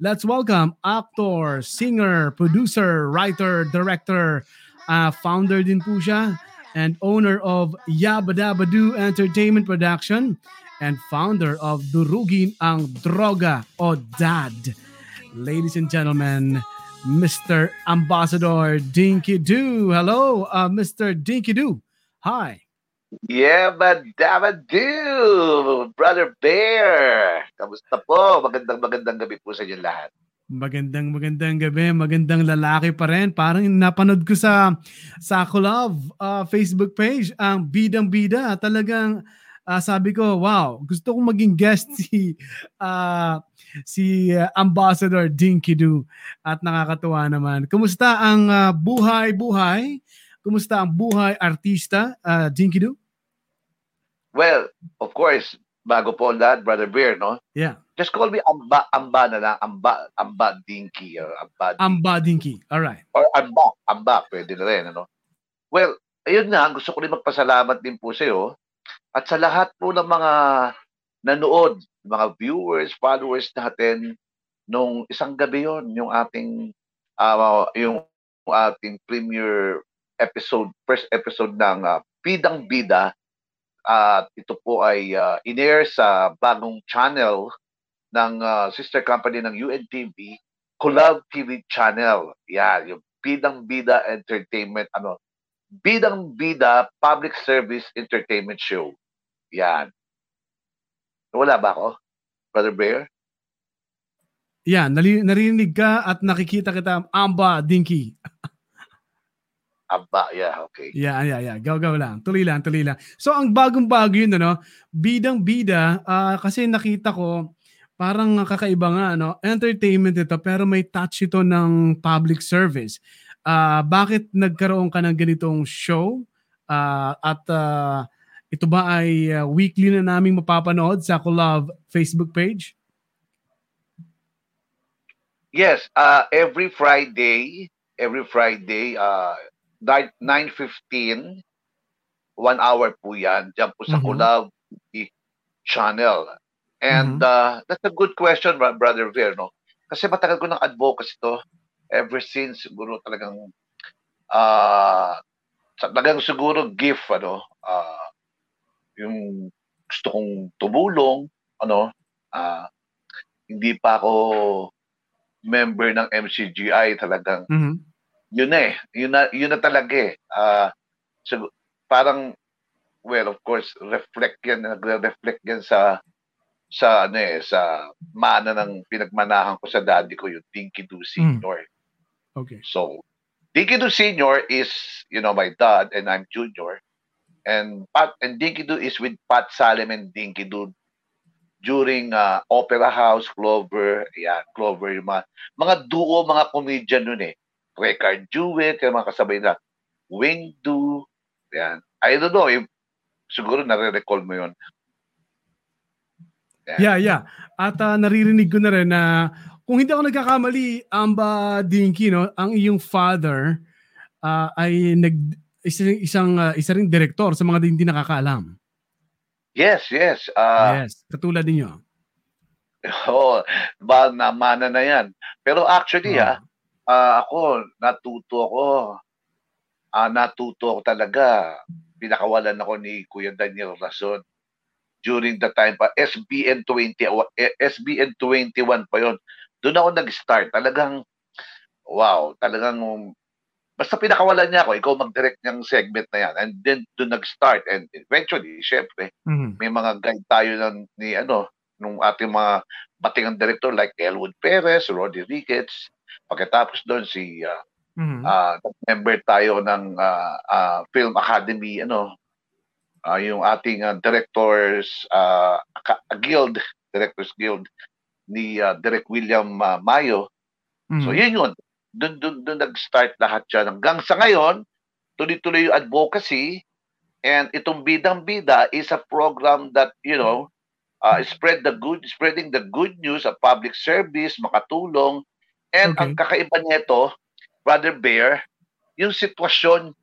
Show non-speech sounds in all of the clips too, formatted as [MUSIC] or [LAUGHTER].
Let's welcome actor, singer, producer, writer, director, uh, founder din po siya and owner of Yabadabadu Entertainment Production and founder of Durugin ang Droga o DAD. Ladies and gentlemen, Mr. Ambassador Dinky Doo. Hello, uh, Mr. Dinky Doo. Hi. Yeah, madabadu! Brother Bear! Kamusta po? Magandang magandang gabi po sa inyo lahat. Magandang magandang gabi, magandang lalaki pa rin. Parang napanood ko sa sa Love uh, Facebook page ang bidang bida. Talagang uh, sabi ko, wow, gusto kong maging guest [LAUGHS] si uh, si uh, Ambassador Dinky Doo at nakakatuwa naman. Kumusta ang uh, buhay-buhay? Kumusta ang buhay artista, uh, Dinky Doo? Well, of course, bago po lahat, Brother Bear, no? Yeah. Just call me Amba, Amba na lang. Amba, Amba Dinky. Or Amba, Dinky. Amba Dinky. All right. Or Amba, Amba, pwede na rin, ano? Well, ayun na, gusto ko rin magpasalamat din po sa iyo at sa lahat po ng mga nanood, mga viewers, followers natin nung isang gabi yon yung ating uh, yung ating premiere episode, first episode ng uh, Bidang Bida at ito po ay uh, in-air sa bagong channel ng uh, sister company ng UNTV, Kulab TV channel. Yan, yung Bidang Bida Entertainment, ano, Bidang Bida Public Service Entertainment Show. Yan. Wala ba ako, Brother Bear? Yan, narinig ka at nakikita kita, Amba Dinky. [LAUGHS] Aba, yeah, okay. Yeah, yeah, yeah. Go, go lang. Tuloy lang, tuloy lang. So, ang bagong-bago yun, ano, bidang-bida, uh, kasi nakita ko, parang kakaiba nga, ano, entertainment ito, pero may touch ito ng public service. Uh, bakit nagkaroon ka ng ganitong show? Uh, at uh, ito ba ay uh, weekly na naming mapapanood sa Kulove Facebook page? Yes, uh, every Friday, every Friday, uh, 9.15, one hour po yan, dyan po sa mm-hmm. Kulab channel. And mm-hmm. uh, that's a good question, Brother Ver, no? Kasi matagal ko ng advocacy to ever since siguro talagang uh, talagang siguro gift ano uh, yung gusto kong tumulong ano uh, hindi pa ako member ng MCGI talagang mm-hmm yun na eh. Yun na, yun na talaga eh. Uh, so, parang, well, of course, reflect yan, nagre-reflect yan sa sa ano eh, sa mana ng pinagmanahan ko sa daddy ko, yung Dinky Do Senior. Mm. Okay. So, Dinky Do Senior is, you know, my dad and I'm junior. And Pat and Dinky Do is with Pat Salem and Dinky Do during uh, Opera House, Clover, yeah, Clover, yung mga, mga duo, mga comedian nun eh. Recard Jewett, yung mga kasabay na Wing Do, yan. I don't know, if, siguro nare-recall mo yun. Yan. Yeah, yeah. At uh, naririnig ko na rin na kung hindi ako nagkakamali, Amba Dinky, no, ang iyong father uh, ay nag isang isang uh, isa ring direktor sa mga hindi nakakaalam. Yes, yes. Uh, yes, katulad ninyo. [LAUGHS] Oh, ba na mana na 'yan. Pero actually uh, ah, uh, ako, natuto ako. Uh, natuto ako talaga. Pinakawalan ako ni Kuya Daniel Rason during the time pa SBN 20 SBN 21 pa yon. Doon ako nag-start. Talagang wow, talagang basta pinakawalan niya ako, ikaw mag-direct ng segment na yan. And then doon nag-start and eventually, syempre, mm-hmm. may mga guide tayo ng, ni ano, nung ating mga batingang director like Elwood Perez, Roddy Ricketts, Pagkatapos doon si uh, mm-hmm. uh, member tayo ng uh, uh, Film Academy ano uh, yung ating uh, directors uh, guild directors guild ni uh, Direk William uh, Mayo. Mm-hmm. So yun yun. Doon doon doon nag-start lahat siya hanggang sa ngayon tuloy-tuloy yung advocacy and itong bidang bida is a program that you know uh, spread the good spreading the good news of public service makatulong And okay. ang kakaiba nito, Brother Bear, yung sitwasyon,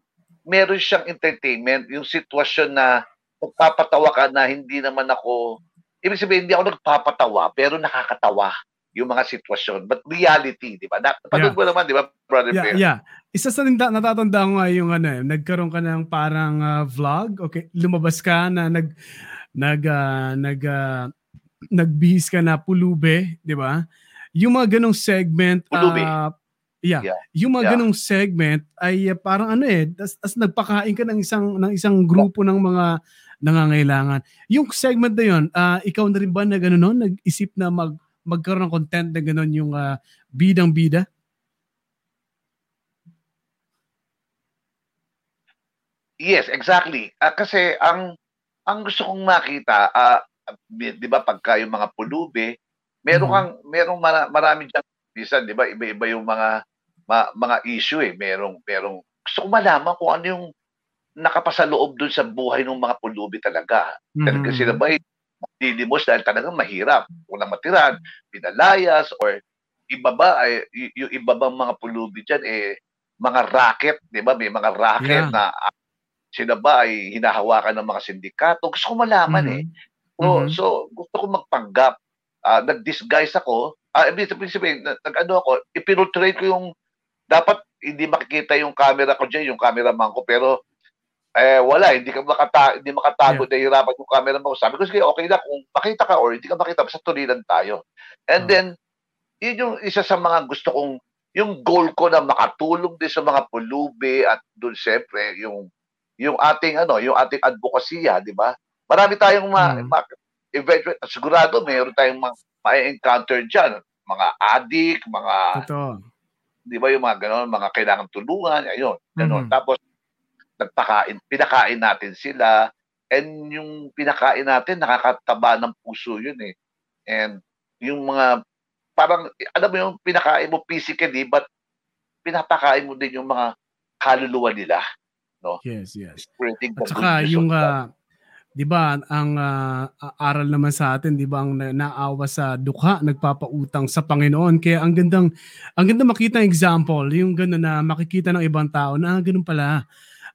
meron siyang entertainment, yung sitwasyon na magpapatawa ka na hindi naman ako, ibig sabihin hindi ako nagpapatawa, pero nakakatawa. yung mga sitwasyon. But reality, di ba? Napanood yeah. mo naman, di ba, Brother yeah, Bear? Yeah. Isa sa nata- natatanda ko nga yung ano, eh, nagkaroon ka ng parang uh, vlog. Okay, lumabas ka na nag nag uh, nag uh, nagbihis ka na pulube, di ba? Yung mga ganong segment, pulube. Uh, yeah, yeah, yung mga yeah. ganong segment ay uh, parang ano eh, as, as nagpakain ka ng isang ng isang grupo ng mga nangangailangan. Yung segment na yun, uh, ikaw na rin ba na gano'n noon, nag-isip na mag magkaroon ng content na gano'n yung uh, bidang-bida? Yes, exactly. Uh, kasi ang ang gusto kong makita, uh, 'di ba pagka yung mga pulubi, meron mm-hmm. kang merong mara, marami diyan minsan 'di ba iba-iba yung mga ma, mga issue eh. Merong merong gusto ko malaman kung ano yung nakapasa loob dun sa buhay ng mga pulubi talaga. Mm-hmm. Talaga sila ba dilimos dahil talagang mahirap. Unang matiran, pinalayas, or iba ba, ay, yung iba bang mga pulubi dyan, eh, mga racket, di ba? May mga racket yeah. na uh, sila ba ay hinahawakan ng mga sindikato. Gusto ko malaman mm-hmm. eh. So, mm-hmm. so, gusto ko magpanggap. Uh, nag-disguise ako. Uh, ibig sabihin, nag-ano ako, ipinultrate ko yung, dapat hindi makikita yung camera ko dyan, yung cameraman ko, pero eh wala, hindi ka makata hindi makatago yeah. nahihirapan yung camera mo. Sabi ko, sige, okay na kung makita ka or hindi ka makita, basta tulilan tayo. And uh then, yun yung isa sa mga gusto kong, yung goal ko na makatulong din sa mga pulubi at doon siyempre, yung, yung ating, ano, yung ating advokasya, di ba? Marami tayong ma, mm. ma eventually, sigurado mayroon tayong ma, ma-encounter dyan. Mga addict, mga, Ito. di ba yung mga ganon, mga kailangan tulungan, ayun, ganon. Mm-hmm. Tapos, nagpakain, pinakain natin sila, and yung pinakain natin, nakakataba ng puso yun eh. And yung mga, parang, alam mo yung pinakain mo physically, but pinapakain mo din yung mga kaluluwa nila. No? Yes, yes. At saka yung, uh, di ba, ang uh, aral naman sa atin, di ba, ang na- naawa sa dukha, nagpapautang sa Panginoon. Kaya ang gandang, ang gandang makita ng example, yung gano'n na makikita ng ibang tao na ah, ganun pala.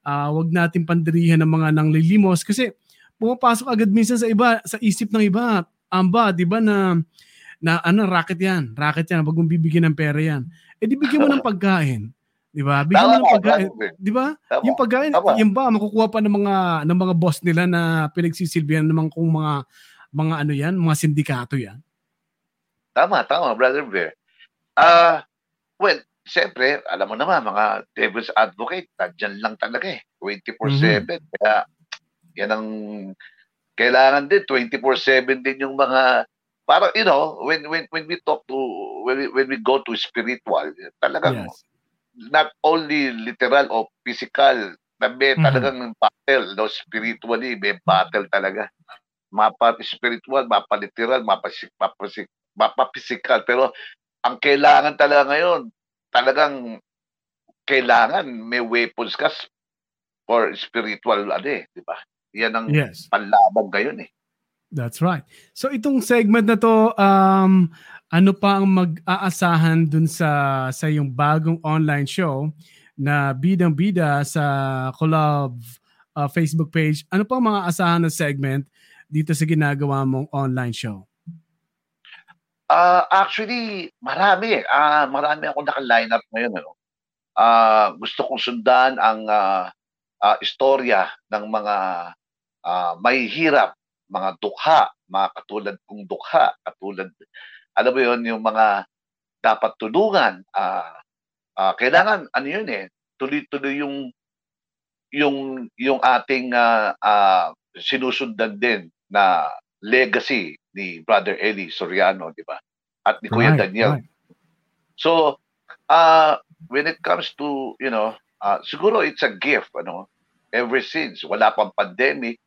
Uh, wag natin pandirihan ng mga nanglilimos. Kasi pumapasok agad minsan sa iba sa isip ng iba. Amba 'di ba na na ano racket yan racket yan wag mong bibigyan ng pera yan. Eh di bigyan mo ng pagkain 'di ba bigyan mo ng pagkain 'di ba yung pagkain Tama. yung ba makukuha pa ng mga ng mga boss nila na pinagsisilbihan naman kung mga mga ano yan mga sindikato yan Tama, tama, Brother Bear. Ah, uh, well, siyempre, alam mo naman, mga devil's advocate, nandiyan lang talaga eh. 24-7. Mm-hmm. Kaya, yan ang kailangan din. 24-7 din yung mga, parang, you know, when, when, when we talk to, when we, when we go to spiritual, talagang, yes. Not only literal o physical, na may mm-hmm. talagang battle, no, spiritually, may battle talaga. Mapa spiritual, mapa literal, mapa, mapa, mapa physical. Pero, ang kailangan talaga ngayon, talagang kailangan may weapons ka for spiritual ano eh, di ba? Yan ang yes. panlaban ngayon eh. That's right. So itong segment na to, um, ano pa ang mag-aasahan dun sa sa yung bagong online show na Bidang Bida sa Collab uh, Facebook page? Ano pa ang mga asahan na segment dito sa ginagawa mong online show? Uh, actually, marami. Uh, marami ako naka-line up ngayon. Ano? Uh, gusto kong sundan ang uh, uh, istorya ng mga uh, may hirap, mga dukha, mga katulad kong dukha, katulad, alam mo yun, yung mga dapat tulungan. Uh, uh, kailangan, ano yun eh, tuloy-tuloy yung yung yung ating uh, uh, sinusundan din na legacy ni Brother Eli Soriano, di ba? At ni Kuya right, Daniel. Right. So, uh, when it comes to, you know, uh, siguro it's a gift, ano, ever since, wala pang pandemic,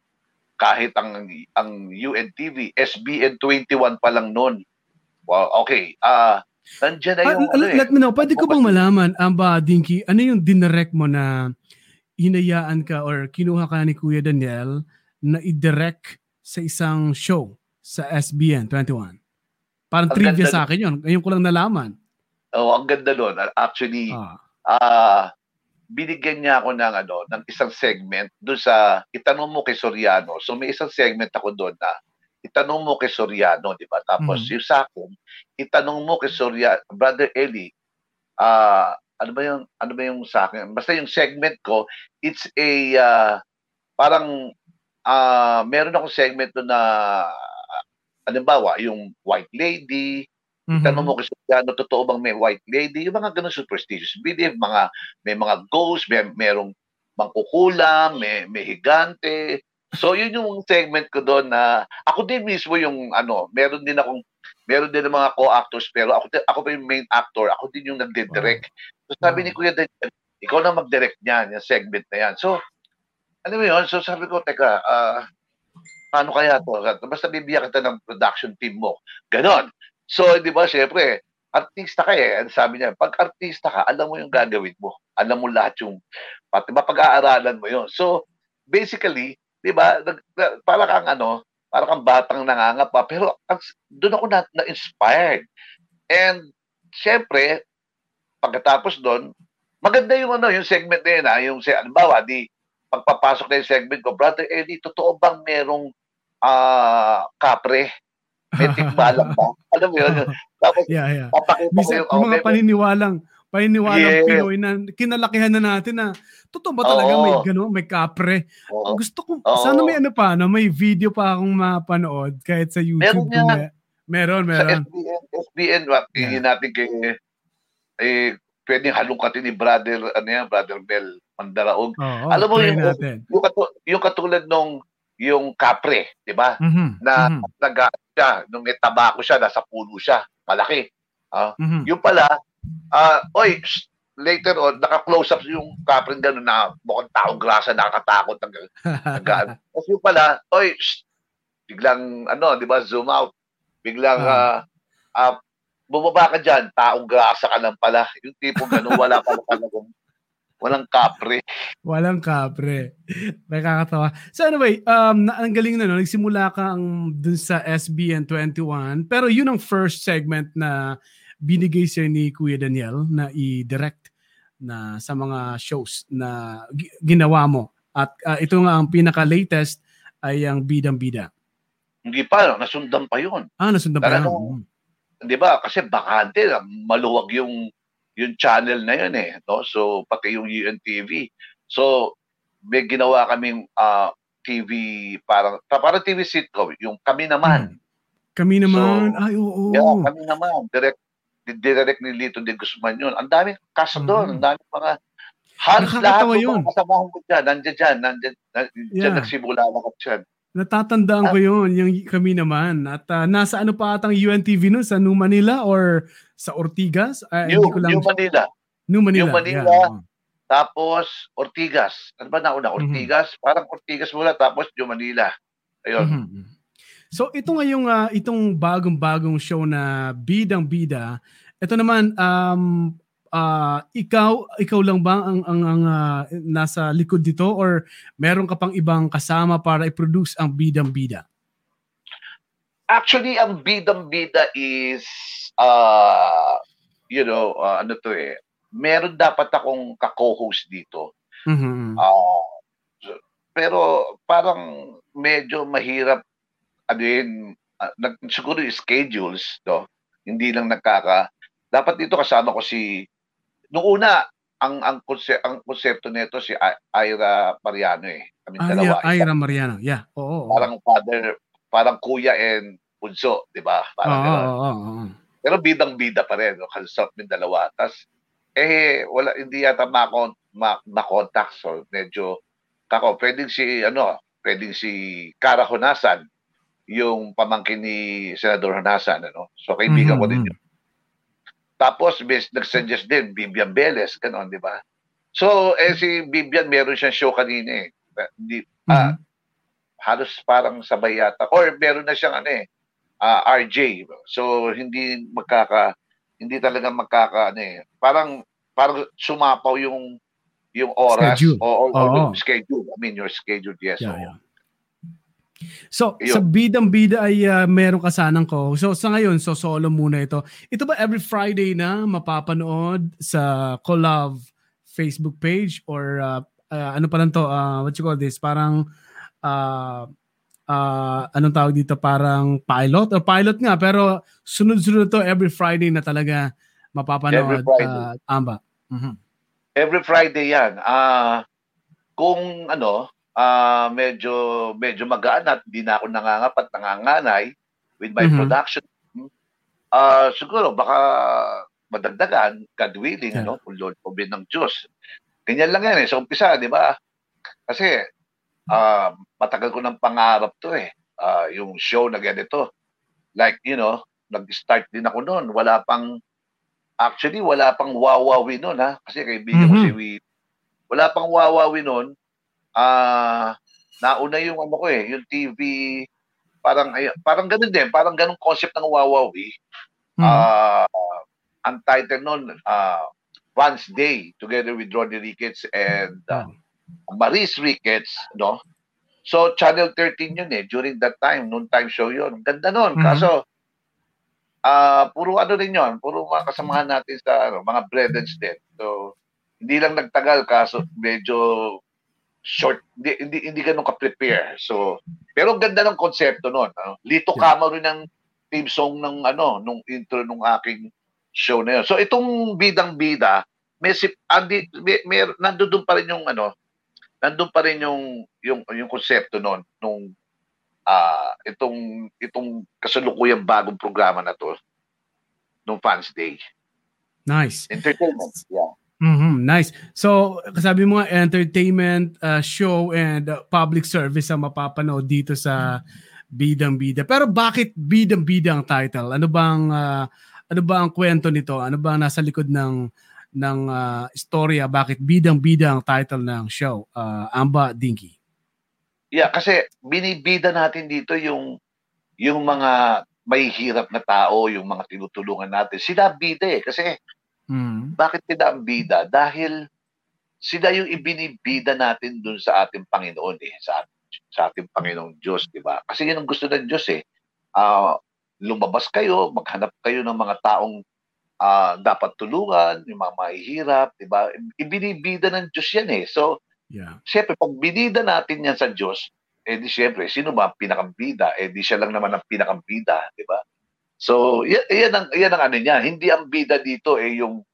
kahit ang ang UNTV, SBN 21 pa lang noon. Well, okay. Uh, nandiyan na ah, yung... Uh, ano, eh. let me know, pwede ko bang malaman, Amba Dinky, ano yung dinirect mo na hinayaan ka or kinuha ka ni Kuya Daniel na i-direct sa isang show? sa SBN 21? Parang ang trivia sa akin yun. Ngayon ko lang nalaman. Oh, ang ganda doon. Actually, ah, uh, binigyan niya ako ng ano, ng isang segment doon sa itanong mo kay Soriano. So may isang segment ako doon na itanong mo kay Soriano, di ba? Tapos Mhm. yung sa akin, itanong mo kay Soriano, Brother Eli, ah, ano ba yung ano ba yung sa akin? Basta yung segment ko, it's a ah, parang ah, meron akong segment doon na halimbawa, yung white lady, Mhm. Tanong mo kay Soriano, totoo bang may white lady? Yung mga ganun superstitious belief, mga, may mga ghosts, may merong mangkukulam, may, may higante. So, yun yung segment ko doon na, ako din mismo yung, ano, meron din akong, meron din ng mga co-actors, pero ako, ako pa yung main actor, ako din yung nagde-direct. So, sabi ni Kuya Daniel, ikaw na mag-direct niyan, yung segment na yan. So, ano mo yun? So, sabi ko, teka, ah, paano kaya to? Basta bibigyan kita ng production team mo. Ganon. So, di ba, syempre, artista ka eh. Ang Sabi niya, pag artista ka, alam mo yung gagawin mo. Alam mo lahat yung, pati ba pag-aaralan mo yun. So, basically, di ba, para kang ano, para kang batang nangangapa, pero doon ako na, na-inspired. And, syempre, pagkatapos doon, maganda yung ano, yung segment na yun, ha, yung, se- halimbawa, di, pagpapasok na yung segment ko, Brother Eddie, totoo bang merong ah kapre? May tikbalang ba? Alam mo yun? Tapos, yeah, yeah. papakita ko Minsan, yung, yung mga okay, paniniwalang paniniwalang Yes. Pinoy na kinalakihan na natin na totoo ba talaga Oo. may gano'n, may kapre? oo. Gusto ko, Oo. sana may ano pa, no? may video pa akong mapanood kahit sa YouTube. Meron yan. may- meron, sa meron. SBN, SBN, wa- Yeah. natin kay, eh, pwedeng halungkatin ni brother, ano yan, brother Bel Mandaraog. Oo, Alam mo yung- natin. Yung, katu- yung katulad nung, yung kapre, di ba? Mhm, Na mhm, nag siya, nung may tabako siya, nasa puno siya, malaki. mhm. Yung pala, ah, oy, later on, naka-close up yung kapre gano'n na mukhang taong grasa, nakakatakot. Nag, nag, [LAUGHS] Tapos yung pala, oy, biglang, ano, di ba, zoom out. Biglang, Ah. ah, ah, bumaba ka dyan, taong grasa ka lang pala. Yung tipong gano'n, wala pala talagang, walang kapre. Walang kapre. Nakakatawa. So anyway, um, na, ang galing na no, nagsimula ka ang dun sa SBN 21, pero yun ang first segment na binigay sa'yo ni Kuya Daniel na i-direct na sa mga shows na gi- ginawa mo. At uh, ito nga ang pinaka-latest ay ang Bidang Bida. Hindi pa, nasundan pa yun. Ah, nasundan pa yan. Talagang- Di ba? Kasi bakante, maluwag yung yung channel na yun eh. No? So, pati yung UNTV. So, may ginawa kaming ah, TV, parang, pa- parang TV sitcom. Yung kami naman. Kami naman, So, ay oo. Yeah, kami naman. Direct, direct ni Lito de Guzman yun. Ang daming cast doon. Mhm. Ang daming mga halos lahat ng mga kasamahan ko dyan. Nandiyan dyan. Nandiyan, nandiyan Yeah. nagsimula lahat dyan. Natatandaan ko yun, yung kami naman. At ah, nasa ano pa atang UNTV nun? Sa New Manila or sa Ortigas? Ah, New, ko lang. New Manila. New Manila. New Manila. yeah. Tapos, Ortigas. Ano ba nauna? Mhm. Ortigas? Parang Ortigas muna, tapos New Manila. Ayun. Mhm. So ito nga yung ah, itong bagong-bagong show na Bidang Bida. Ito naman um ah, ikaw ikaw lang ba ang ang, ang ah, nasa likod dito or meron ka pang ibang kasama para i-produce ang Bidang Bida? Actually, ang bidang-bida is, uh, you know, uh, ano to eh, meron dapat akong ka-co-host dito. Mhm. Ah, so- pero parang medyo mahirap ano yun, ah, nag, siguro yung schedules, no? Hindi lang nagkaka. Dapat dito kasama ko si nung una ang ang konse, ang konsepto nito si Ira Mariano eh. Kami Ah, dalawa. yeah, Ira Mariano. Yeah. Oo. oo. Parang father, parang kuya and bunso, di ba? Oo, Parang ganun. oo, oo, oo. Pero bidang-bida pa rin, no? Consult ng dalawa. Tapos, eh, wala, hindi yata makon, ma, makontak. So, medyo, kako, pwedeng si, ano, pwedeng si Cara Honasan, yung pamangkin ni Senador Honasan, ano? So, kaibigan ko din yun. Tapos, bis, nag-suggest din, Bibian Beles, gano'n, di ba? So, eh, si Bibian, meron siyang show kanina eh. Hindi, ah, Mhm. halos parang sabay yata. Or meron na siyang ano eh, ah, RJ. So hindi magkaka hindi talaga magkaka ano eh. Parang parang sumapaw yung yung oras Schedule. o, o, o schedule. I mean your schedule, yes. Yeah, yeah. So, Yun. sa bidang bida ay ah, meron ka sanang ko. So, sa ngayon, so solo muna ito. Ito ba every Friday na mapapanood sa Collab Facebook page or ah, ah, ano pa lang to, ah, what you call this? Parang ah, uh, anong tawag dito, parang pilot or pilot nga, pero sunod-sunod to every Friday na talaga mapapanood. Every Friday. Uh, Amba. Mm-hmm. Every Friday yan. Uh, kung ano, uh, medyo medyo magaan at hindi na ako nangangapat, nanganganay with my mm-hmm. production. Uh, siguro baka madagdagan, God willing, yeah. no? kung Lord forbid ng Diyos. Ganyan lang yan eh, sa umpisa, di ba? Kasi uh, matagal ko ng pangarap to eh. Uh, yung show na ganito. Like, you know, nag-start din ako noon. Wala pang, actually, wala pang wawawi noon ha. Kasi kaibigan mm-hmm. ko si Will. Wala pang wawawi noon. Ah, uh, nauna yung ano ko eh, yung TV, parang, ay, parang ganun din. Parang ganung concept ng wawawi. Mm-hmm. Uh, ang title noon, uh, Vance Day, together with Ronnie Ricketts and uh, Maris Ricketts, no? So, Channel 13 yun eh, during that time, noon time show yun. Ganda nun. Mm-hmm. Kaso, uh, puro ano rin yun, puro mga kasamahan natin sa ano, mga brethren din. So, hindi lang nagtagal kaso medyo short, hindi, hindi, hindi ganun ka-prepare. So, pero ganda ng konsepto noon. Ano? Lito yeah. Kama rin ng theme song ng ano, nung intro nung aking show na yun. So, itong bidang-bida, may, andi, may, may, nandoon pa rin yung ano, nandun pa rin yung yung yung konsepto noon nung uh, itong itong kasalukuyang bagong programa na to nung Fans Day. Nice. Entertainment, yeah. Mm-hmm, nice. So, kasabi mo entertainment uh, show and uh, public service ang mapapanood dito sa Bidang Bida. Pero bakit Bidang Bida ang title? Ano bang uh, ano ba ang kwento nito? Ano ba nasa likod ng ng uh, istorya bakit bidang-bida ang title ng show, uh, Amba Dinky? Yeah, kasi binibida natin dito yung yung mga may hirap na tao, yung mga tinutulungan natin. Sila bida eh. Kasi mm. bakit sila ang bida? Dahil sila yung ibinibida natin dun sa ating Panginoon eh. Sa, sa ating Panginoong Diyos, di ba? Kasi yun ang gusto ng Diyos eh. Uh, lumabas kayo, maghanap kayo ng mga taong uh, dapat tulungan, yung mga mahihirap, di ba? Ibinibida ng Diyos yan eh. So, yeah. siyempre, pag binida natin yan sa Diyos, eh di siyempre, sino ba ang pinakambida? Eh di siya lang naman ang pinakambida, di ba? So, yan, yan, ang, yan ang ano niya. Hindi ang bida dito eh yung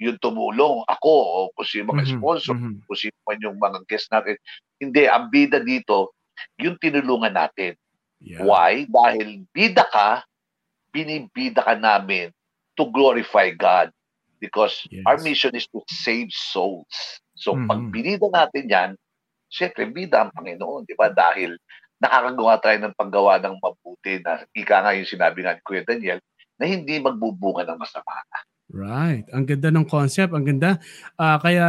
yung tumulong ako o kung sino mga mm-hmm. sponsor, mm-hmm. kung sino man yung mga guest natin. Hindi, ang bida dito, yung tinulungan natin. Yeah. Why? Dahil bida ka, binibida ka namin to glorify God because yes. our mission is to save souls. So mm-hmm. pag binida natin yan, syempre bida ang Panginoon, di ba? Dahil nakakagawa tayo ng paggawa ng mabuti na ika nga yung sinabi nga ni Kuya Daniel, na hindi magbubunga ng masama. Right. Ang ganda ng concept, ang ganda. Uh, kaya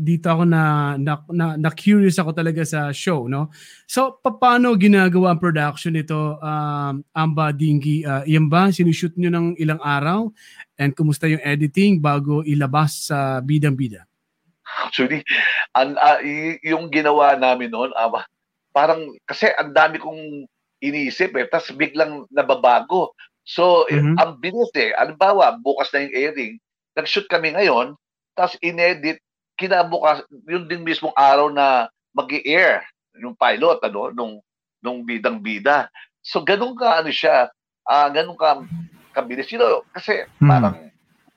dito ako na, na, na na curious ako talaga sa show, no. So paano ginagawa ang production nito, um, Amba Dingy? Uh, yan ba sinushoot niyo ng ilang araw? And kumusta yung editing bago ilabas sa bidang bida? Actually, ang uh, yung ginawa namin noon, uh, parang kasi ang dami kong iniisip eh, tapos biglang nababago. So, mm-hmm. ang bilis eh. Alimbawa, bukas na yung airing, nag-shoot kami ngayon, tapos inedit, kinabukas, yun din mismong araw na mag air yung pilot, ano, nung, nung bidang-bida. So, ganun ka, ano siya, uh, ganun ka, kabilis. You know, kasi mm-hmm. parang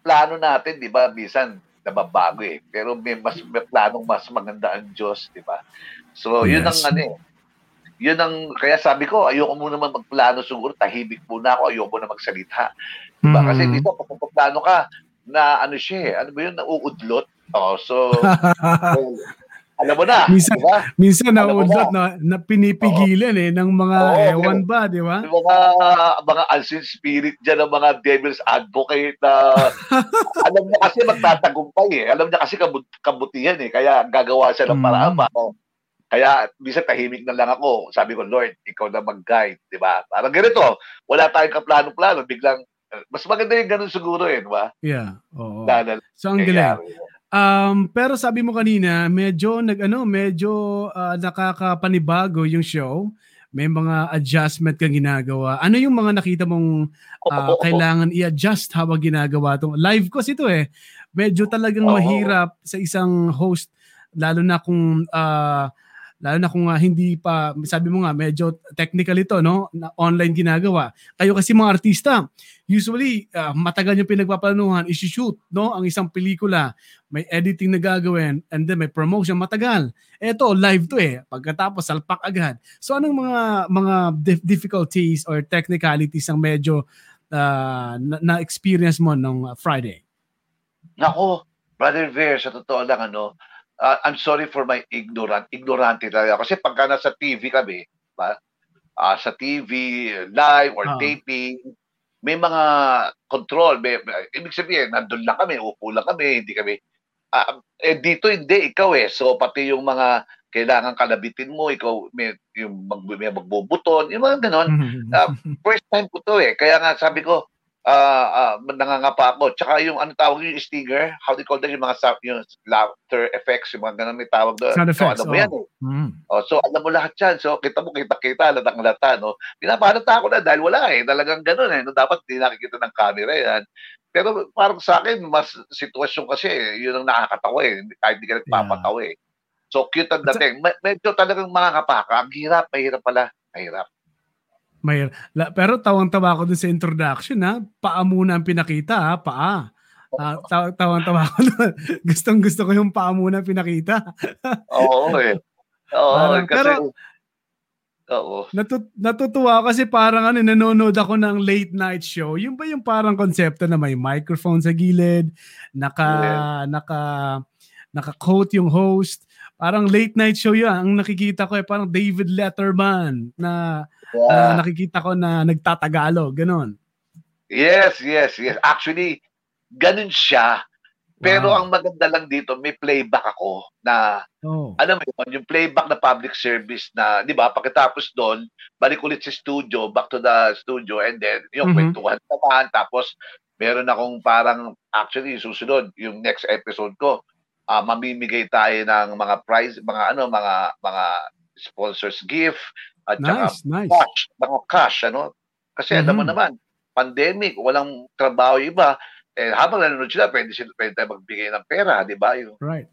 plano natin, di ba, bisan, nababago eh. Pero may mas may planong mas maganda ang Diyos, di ba? So, yes. yun ang ano eh yun ang, kaya sabi ko, ayoko muna man magplano siguro, tahimik muna ako, ayoko na magsalita. Diba? Mm. Kasi dito, pag magplano ka, na ano siya eh, ano ba yun, nauudlot. Oh, so, well, [LAUGHS] alam mo na. Minsan, diba? minsan nauudlot na, na pinipigilan oh. eh, ng mga oh, ewan ba, di ba? Mga, mga unseen spirit dyan, ng mga devil's advocate na [LAUGHS] alam niya kasi magtatagumpay eh. Alam niya kasi kabut kabutihan eh, kaya gagawa siya ng paraan. Mm. Kaya, bisa tahimik na lang ako. Sabi ko, Lord, ikaw na mag-guide, di ba? Parang ganito, wala tayong kaplano-plano, biglang, mas maganda yung ganun siguro eh, di ba? Yeah, oo. Dahil, so, ang galing. Um, pero sabi mo kanina, medyo nag ano, medyo uh, nakakapanibago yung show. May mga adjustment kang ginagawa. Ano yung mga nakita mong uh, kailangan i-adjust habang ginagawa tong live ko ito eh. Medyo talagang mahirap sa isang host lalo na kung uh, lalo na kung uh, hindi pa, sabi mo nga, medyo technical ito, no? Na online ginagawa. Kayo kasi mga artista, usually, uh, matagal yung pinagpaplanuhan, isi-shoot, no? Ang isang pelikula, may editing na gagawin, and then may promotion, matagal. Eto, live to eh. Pagkatapos, salpak agad. So, anong mga mga difficulties or technicalities ang medyo uh, na-experience mo nung Friday? Nako, Brother Ver, sa totoo lang, ano, uh, I'm sorry for my ignorant. Ignorante talaga. Kasi pagka nasa TV kami, ba? Uh, sa TV, live or uh taping, may mga control. May, ibig sabihin, nandun lang kami, upo lang kami, hindi kami. Uh, eh, dito hindi, ikaw eh. So, pati yung mga kailangan kalabitin mo, ikaw may, yung mag, may magbubuton, yung mga ganon. Uh, first time ko to eh. Kaya nga sabi ko, uh, uh, nangangapa ako. Tsaka yung ano tawag yung stinger, how do you call that, yung mga yung laughter effects, yung mga ganun may tawag doon. Sound effects, so, alam mo oh. yan eh. Mm. Oh, so alam mo lahat yan. So kita mo, kita-kita, latang lata, no? Pinapanata ako na dahil wala eh. Talagang ganun eh. No, dapat hindi nakikita ng camera yan. Pero parang sa akin, mas sitwasyon kasi, eh, yun ang nakakatawa eh. Kahit hindi ka nagpapatawa eh. So cute ang dating. Medyo talagang mga kapaka. Ang hirap, mahirap pala. Mahirap. May, la, pero tawang-tawa ako dun sa introduction ha. Paa muna ang pinakita ha. Paa. Uh, tawang-tawa ako dun. [LAUGHS] Gustong gusto ko yung paa muna ang pinakita. [LAUGHS] Oo eh. Oo, parang, kasi, pero, Oo. Natut- natutuwa kasi parang ano, nanonood ako ng late night show. Yung ba yung parang konsepto na may microphone sa gilid, naka yeah. naka naka-quote yung host. Parang late night show 'yan. Ang nakikita ko ay parang David Letterman na Yeah. Uh, nakikita ko na nagtatagalog, ganun. Yes, yes, yes. Actually, ganun siya. Pero wow. ang maganda lang dito, may playback ako na, oh. alam mo yun, yung playback na public service na, di ba, pagkatapos doon, balik ulit sa studio, back to the studio, and then, yung mm-hmm. kwentuhan naman, tapos, meron akong parang, actually, susunod, yung next episode ko, uh, mamimigay tayo ng mga prize, mga ano, mga, mga sponsors gift, at nice, saka nice. cash, mga cash, ano? Kasi mm-hmm. alam mo naman, pandemic, walang trabaho iba, eh, habang nanonood sila, pwede, sila, pwede tayo magbigay ng pera, di ba? Yung, right.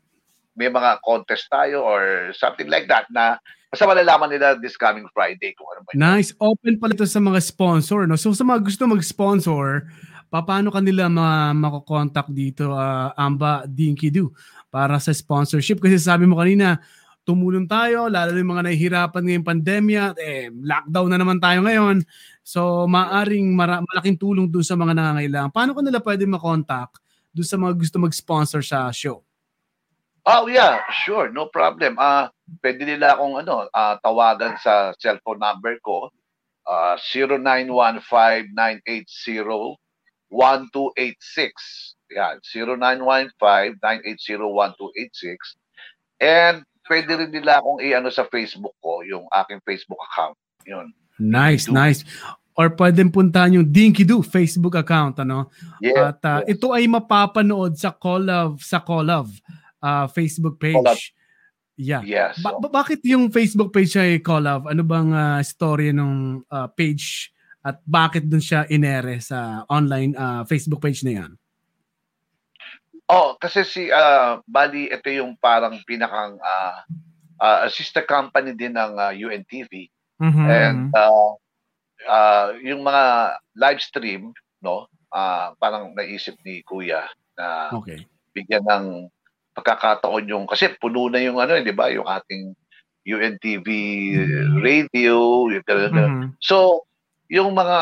May mga contest tayo or something like that na basta malalaman nila this coming Friday kung ano ba yun. Nice. Open pala ito sa mga sponsor. No? So sa mga gusto mag-sponsor, paano kanila ma mako-contact dito, uh, Amba Dinky Do, para sa sponsorship? Kasi sabi mo kanina, tumulong tayo, lalo yung mga nahihirapan ngayong pandemya, eh, lockdown na naman tayo ngayon. So, maaring mara- malaking tulong dun sa mga nangangailangan. Paano ko nila pwede makontakt dun sa mga gusto mag-sponsor sa show? Oh, yeah, sure, no problem. Uh, pwede nila akong ano, uh, tawagan sa cellphone number ko, uh, 0915-980-1286. Yan, 0915-980-1286. And pwede rin nila akong i-ano sa Facebook ko, yung aking Facebook account. Yun. Nice, Do. nice. Or pwedeng puntahan yung Dinky Do Facebook account, ano? Yeah, At uh, yes. ito ay mapapanood sa Colav sa Colav uh, Facebook page. Colav. Yeah. Yes. Ba- ba- bakit yung Facebook page ay Colav? Ano bang uh, story ng uh, page at bakit dun siya inere sa online uh, Facebook page na yan? Oh, kasi si uh, Bali, ito yung parang pinakang uh, uh, sister company din ng uh, UNTV. Mm-hmm. And uh, uh, yung mga live stream, no, uh, parang naisip ni Kuya na okay. bigyan ng pagkakataon yung kasi puno na yung ano, 'di ba, yung ating UNTV radio, yung, mm-hmm. So, yung mga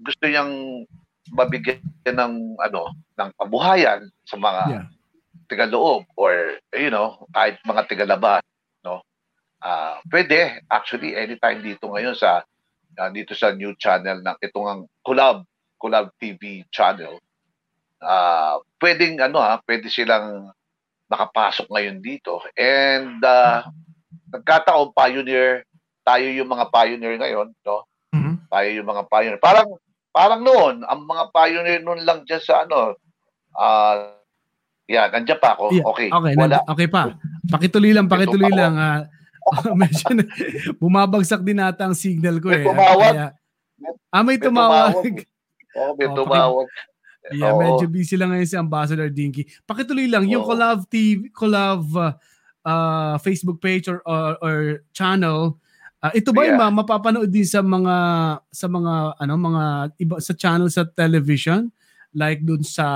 gusto niyang mabigyan ng ano ng pabuhayan sa mga yeah. tigaloob or you know kahit mga tigalabas no? Uh, pwede actually anytime dito ngayon sa uh, dito sa new channel ng itong ang Collab Collab TV channel. Uh, pwedeng ano ha pwede silang makapasok ngayon dito. And uh, nagkataon pioneer tayo yung mga pioneer ngayon no? Mm-hmm. tayo yung mga pioneer. Parang Parang noon, ang mga pioneer noon lang dyan sa ano, uh, yan, nandiyan pa ako. Yeah. Okay. Okay, wala. okay pa. Pakituloy lang, pakituloy lang. Uh, [LAUGHS] medyo bumabagsak din ata ang signal ko may eh. Tumawag. Kaya, ah, may, tumawag. Oo, [LAUGHS] oh, may oh, tumawag. Yeah, oh. medyo busy lang ngayon si Ambassador Dinky. Pakituloy lang, oh. yung Collab TV, Collab uh, uh, Facebook page or or, or channel, uh, ito ba yeah. yung mapapanood din sa mga sa mga ano mga iba sa channel sa television like dun sa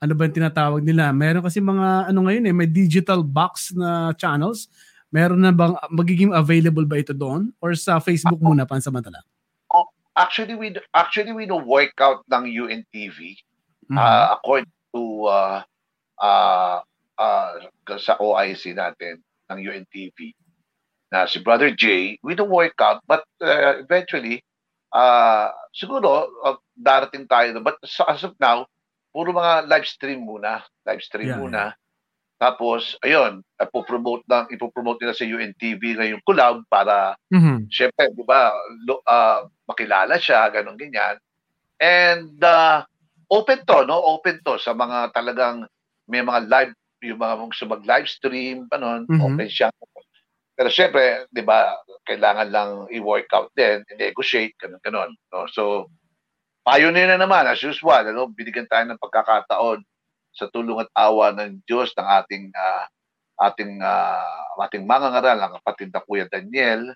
ano ba yung tinatawag nila? Meron kasi mga ano ngayon eh, may digital box na channels. Meron na bang magiging available ba ito doon or sa Facebook muna pansamantala? Oh, actually we actually we know workout ng UNTV mm-hmm. uh, according to uh, uh, uh, sa OIC natin ng UNTV na si Brother Jay, we don't work out but uh, eventually uh, siguro uh, darating tayo but so, as of now puro mga live stream muna. Live stream yeah, muna. Yeah. Tapos, ayun, ipopromote ng ipopromote nila sa UNTV ngayong collab para mm-hmm. syempre, 'di ba, uh, makilala siya, ganun ganyan. And uh, open to, no? Open to sa mga talagang may mga live yung mga gusto mag-live stream, ganun, mm-hmm. open siya. Pero syempre, 'di ba, kailangan lang i-workout din, i-negotiate, ganun ganun, no? So, Pioneer na naman, as usual, ano, binigyan tayo ng pagkakataon sa tulong at awa ng Diyos ng ating uh, ating uh, ating mga ngaral, ang kapatid na Kuya Daniel,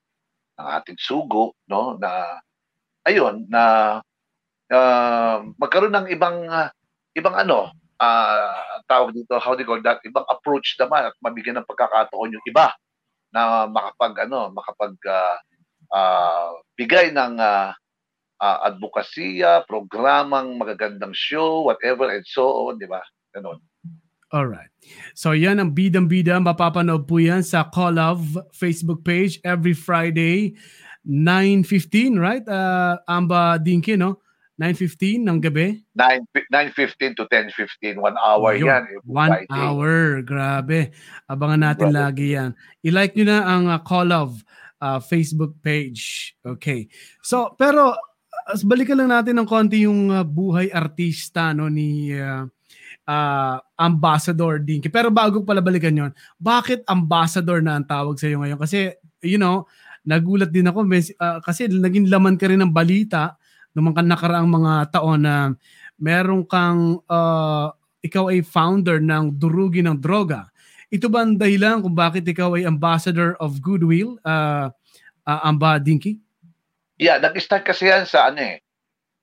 ng ating sugo, no, na ayun, na uh, magkaroon ng ibang uh, ibang ano, uh, tawag dito, how do you call that, ibang approach naman at mabigyan ng pagkakataon yung iba na makapag ano, makapag uh, uh, bigay ng uh, uh, advokasya, programang magagandang show, whatever and so on, di ba? Ganon. Alright. So yan ang Bidang Bida. Mapapanood po yan sa Call of Facebook page every Friday, 9.15, right? Uh, Amba Dinky, no? 9.15 ng gabi? 9, 9.15 to 10.15. One hour Yun. yan. One Friday. hour. Grabe. Abangan natin Brother. lagi yan. I-like nyo na ang uh, Call of uh, Facebook page. Okay. So, pero as balikan lang natin ng konti yung uh, buhay artista no ni uh, uh, Ambassador Dinky. Pero bago pala balikan yon, bakit Ambassador na ang tawag sa iyo ngayon? Kasi you know, nagulat din ako uh, kasi naging laman ka rin ng balita noong nakaraang mga taon na meron kang uh, ikaw ay founder ng Durugi ng Droga. Ito ba ang dahilan kung bakit ikaw ay ambassador of goodwill, uh, uh, Amba Dinky? Yeah, nag-start kasi yan sa ano eh.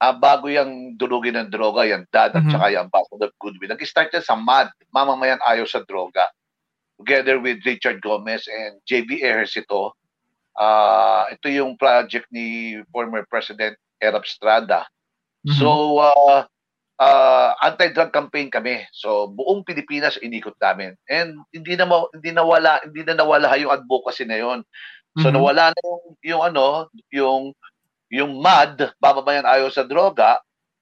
Uh, bago yung dulugin ng droga, yung dad at mm-hmm. saka yung ambassador of goodwill. Nag-start yan sa MAD, Mamamayan Ayaw sa Droga. Together with Richard Gomez and JB Ejercito. Uh, ito yung project ni former President Erap Estrada. Mm-hmm. So, uh, uh, anti-drug campaign kami. So, buong Pilipinas inikot namin. And hindi na hindi nawala, hindi na nawala yung advocacy na yon. So mm-hmm. nawala na yung, yung ano, yung yung MAD, bababayan ayaw sa droga,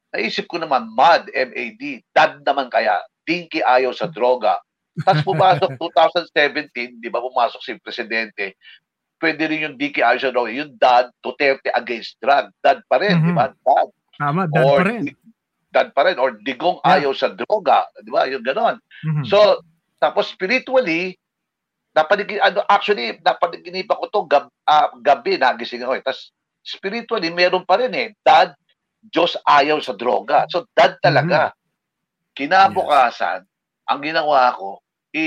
naisip ko naman MAD, M-A-D, DAD naman kaya, Dinky ayaw sa droga. Tapos pumasok [LAUGHS] 2017, di ba pumasok si Presidente, pwede rin yung sa droga, yung DAD, Duterte against drug, DAD pa rin, mm-hmm. di ba? DAD. Tama, DAD or, pa rin. DAD pa rin, or Digong yeah. ayaw sa droga, di ba? Yung ganon. Mm-hmm. So, tapos spiritually, napanig ano actually napanaginipan ko to gab, uh, gabi nagising ako eh. Tapos spiritually meron pa rin eh. Dad, Diyos ayaw sa droga. So dad talaga. Mm-hmm. Kinabukasan, yes. ang ginawa ko, i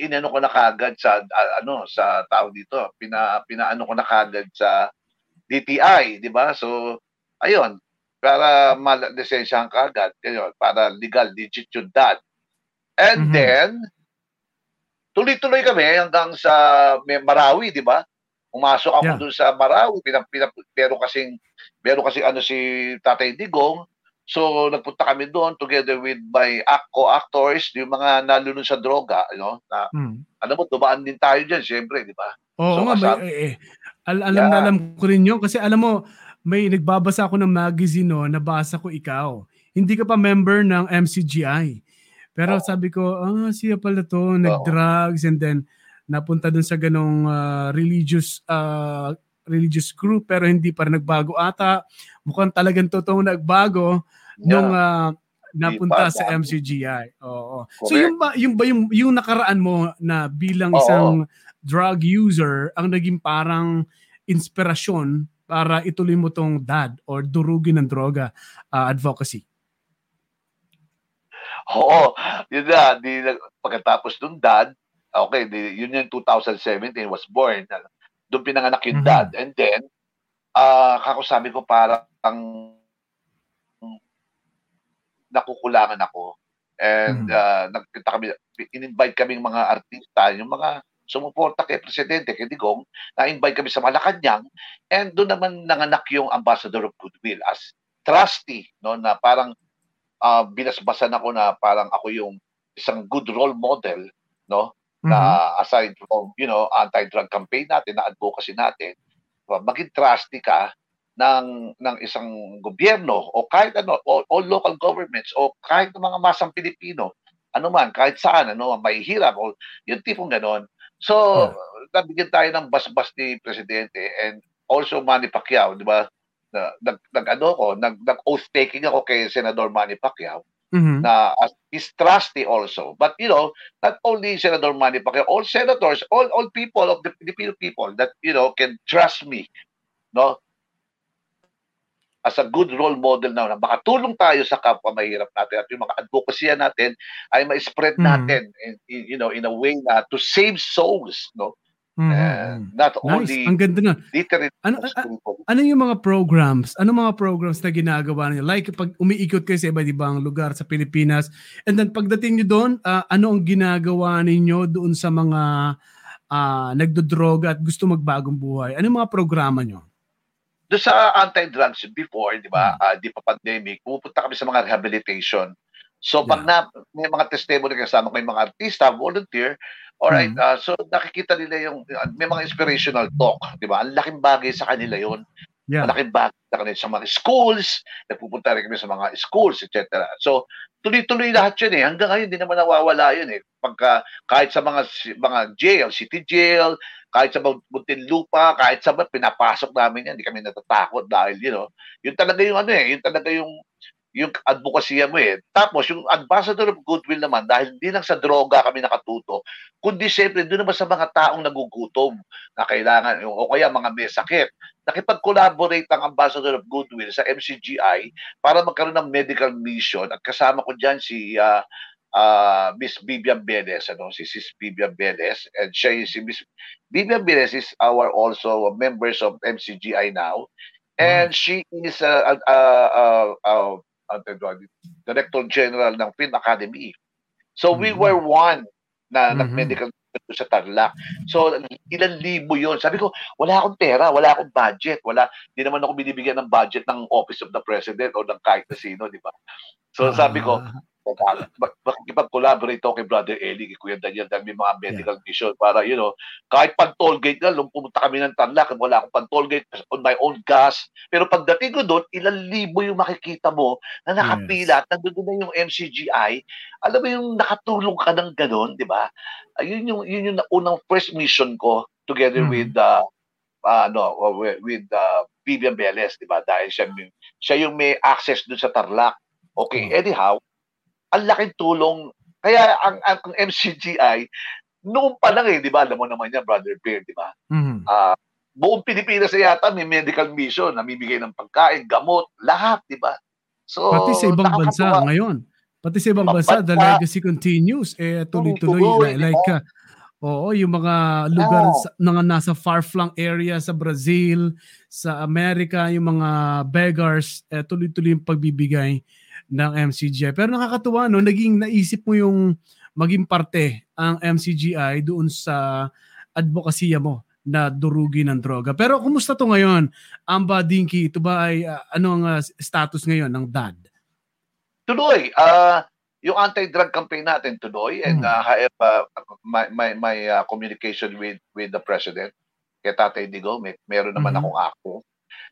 inano ko na kagad sa uh, ano sa tao dito. Pina pinaano ko na kagad sa DTI, di ba? So ayun, para mal-lisensyahan kagad, ayun, para legal legit yung dad. And mm-hmm. then tuloy-tuloy kami hanggang sa Marawi, di ba? Umasok ako yeah. doon sa Marawi, pinap, pinap, pero kasing pero kasi ano si Tatay Digong, so nagpunta kami doon together with my co-actors, yung mga nalulun sa droga, you know, na, hmm. alam mo, dumaan din tayo diyan, syempre, di ba? Oo so, nga, kasama, eh, eh, al- alam yeah. na alam ko rin yun, kasi alam mo, may nagbabasa ako ng magazine no, nabasa ko ikaw. Hindi ka pa member ng MCGI. Pero oh. sabi ko, ah, siya pala to, nag-drugs and then napunta dun sa ganong uh, religious uh, religious group pero hindi pa rin nagbago ata. Mukhang talagang totoong nagbago. Nung uh, napunta sa MCGI. Oo. So yung ba yung ba yung, yung nakaraan mo na bilang isang Oo. drug user ang naging parang inspirasyon para ituloy mo tong dad or durugin ng droga uh, advocacy? Oo, yun na. Di, pagkatapos nung dad, Okay, di, yun yung 2017 was born. Doon pinanganak yung mm-hmm. dad. And then, uh, kako sabi ko parang nakukulangan ako. And mm-hmm. uh, nagkita kami, in-invite kaming mga artista, yung mga sumuporta kay Presidente, kay Digong, na-invite kami sa Malacanang, and doon naman nanganak yung Ambassador of Goodwill as trustee, no, na parang uh, binasbasan ako na parang ako yung isang good role model, no, mm-hmm. na aside from, you know, anti-drug campaign natin, na advocacy natin, maging trustee ka ng ng isang gobyerno o kahit ano o, o local governments o kahit ng mga masang Pilipino ano man kahit saan ano may hirap o yung tipong ganon So, yeah. nabigyan tayo ng bas-bas ni Presidente and also Manny Pacquiao, di ba? Nag, nag, ano ko, nag, nag oath taking ako kay Senador Manny Pacquiao mm-hmm. na as he's trusty also. But you know, not only Senador Manny Pacquiao, all senators, all all people of the Filipino people that you know can trust me, no? As a good role model na, na makatulong tayo sa kapwa mahirap natin. At yung mga advocacy natin ay ma-spread mm. natin in, in, you know in a way na to save souls no? Mm-hmm. uh, not nice. only ang ganda nun. ano, ano yung mga programs? Ano mga programs na ginagawa niyo? Like pag umiikot kayo sa iba't ibang lugar sa Pilipinas and then pagdating niyo doon uh, ano ang ginagawa ninyo doon sa mga uh, nagdodroga at gusto magbagong buhay? Ano yung mga programa niyo do sa anti-drugs before, di ba, uh, di pa pandemic, pupunta kami sa mga rehabilitation. So, pag yeah. na, may mga testimony kasama ko yung mga artista, volunteer, alright, mm-hmm. uh, so nakikita nila yung, may mga inspirational talk, di ba? Ang laking bagay sa kanila yon Yeah. Malaking bagay sa kanila sa mga schools, nagpupunta rin kami sa mga schools, etc. So, tuloy-tuloy lahat yun eh. Hanggang ngayon, hindi naman nawawala yun eh. Pagka, kahit sa mga mga jail, city jail, kahit sa Muntinlupa, kahit sa pinapasok namin yan, hindi kami natatakot dahil, you know, yun talaga yung ano eh, yun talaga yung yung advokasya mo eh. Tapos, yung ambassador of goodwill naman, dahil hindi lang sa droga kami nakatuto, kundi siyempre doon naman sa mga taong nagugutom na kailangan, o kaya mga may sakit. Nakipag-collaborate ang ambassador of goodwill sa MCGI para magkaroon ng medical mission at kasama ko dyan si uh, uh, Miss Vivian Benes, ano, si Sis Vivian Benes, and siya si Miss Vivian Benes is our also members of MCGI now, and mm. she is a, a, a, a, a, Director General ng Film Academy. So mm-hmm. we were one na mm-hmm. nag-medical sa Tarlac. So, ilan libo yon Sabi ko, wala akong pera, wala akong budget, wala, hindi naman ako binibigyan ng budget ng Office of the President o ng kahit na sino, di ba? So, sabi ko, ah makikipag-collaborate ako kay Brother Eli, kay Kuya Daniel, dahil may mga medical yeah. mission para, you know, kahit pag toll gate na, nung pumunta kami ng Tarlac, wala akong pag toll gate on my own gas. Pero pagdating ko doon, ilang libo yung makikita mo na nakapila yes. at nandun na yung MCGI. Alam mo yung nakatulong ka ng ganun, di ba? Yun yung, yun yung unang first mission ko together mm. with uh, uh, no, with, uh, Vivian Beles, di ba? Dahil siya, siya yung may access doon sa Tarlac. Okay, mm. anyhow, ang laking tulong. Kaya ang, ang, ang MCGI, noon pa lang eh, di ba? Alam mo naman yan, Brother Bear, di ba? Mm-hmm. Uh, buong Pilipinas yata may medical mission, namimigay ng pagkain, gamot, lahat, di ba? So, Pati sa ibang bansa ngayon. Pati sa ibang bansa, the legacy continues. Eh, tuloy-tuloy. Tuloy, like, uh, Oo, yung mga lugar oh. sa, na nasa far-flung area sa Brazil, sa Amerika, yung mga beggars, eh, tuloy-tuloy yung pagbibigay ng MCGI. Pero nakakatuwa, no? Naging naisip mo yung maging parte ang MCGI doon sa advokasya mo na durugi ng droga. Pero kumusta to ngayon? Amba Dinky, ito ba ay uh, ano ang uh, status ngayon ng DAD? Tuloy. Uh, yung anti-drug campaign natin tuloy and uh, have uh, my, my, my uh, communication with with the president kay Tatay Digo, may, meron naman mm-hmm. akong ako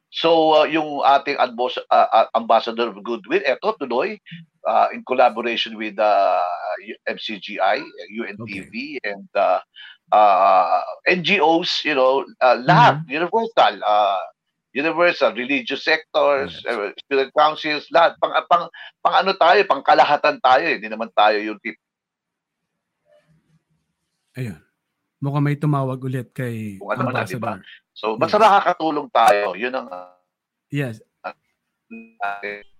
So uh, yung ating advos, uh, uh, ambassador of goodwill, eto tuloy uh, in collaboration with uh, MCGI, UNTV, okay. and uh, uh, NGOs, you know, uh, lahat, mm-hmm. universal, uh, universal, religious sectors, yes. uh, student councils, lahat. Pang, pang, pang ano tayo, pang kalahatan tayo. Hindi naman tayo yung tip. Ayun. Mukhang may tumawag ulit kay Kung ano Ambassador. Na, diba? So, basta yes. nakakatulong tayo. Yun ang... Uh, yes.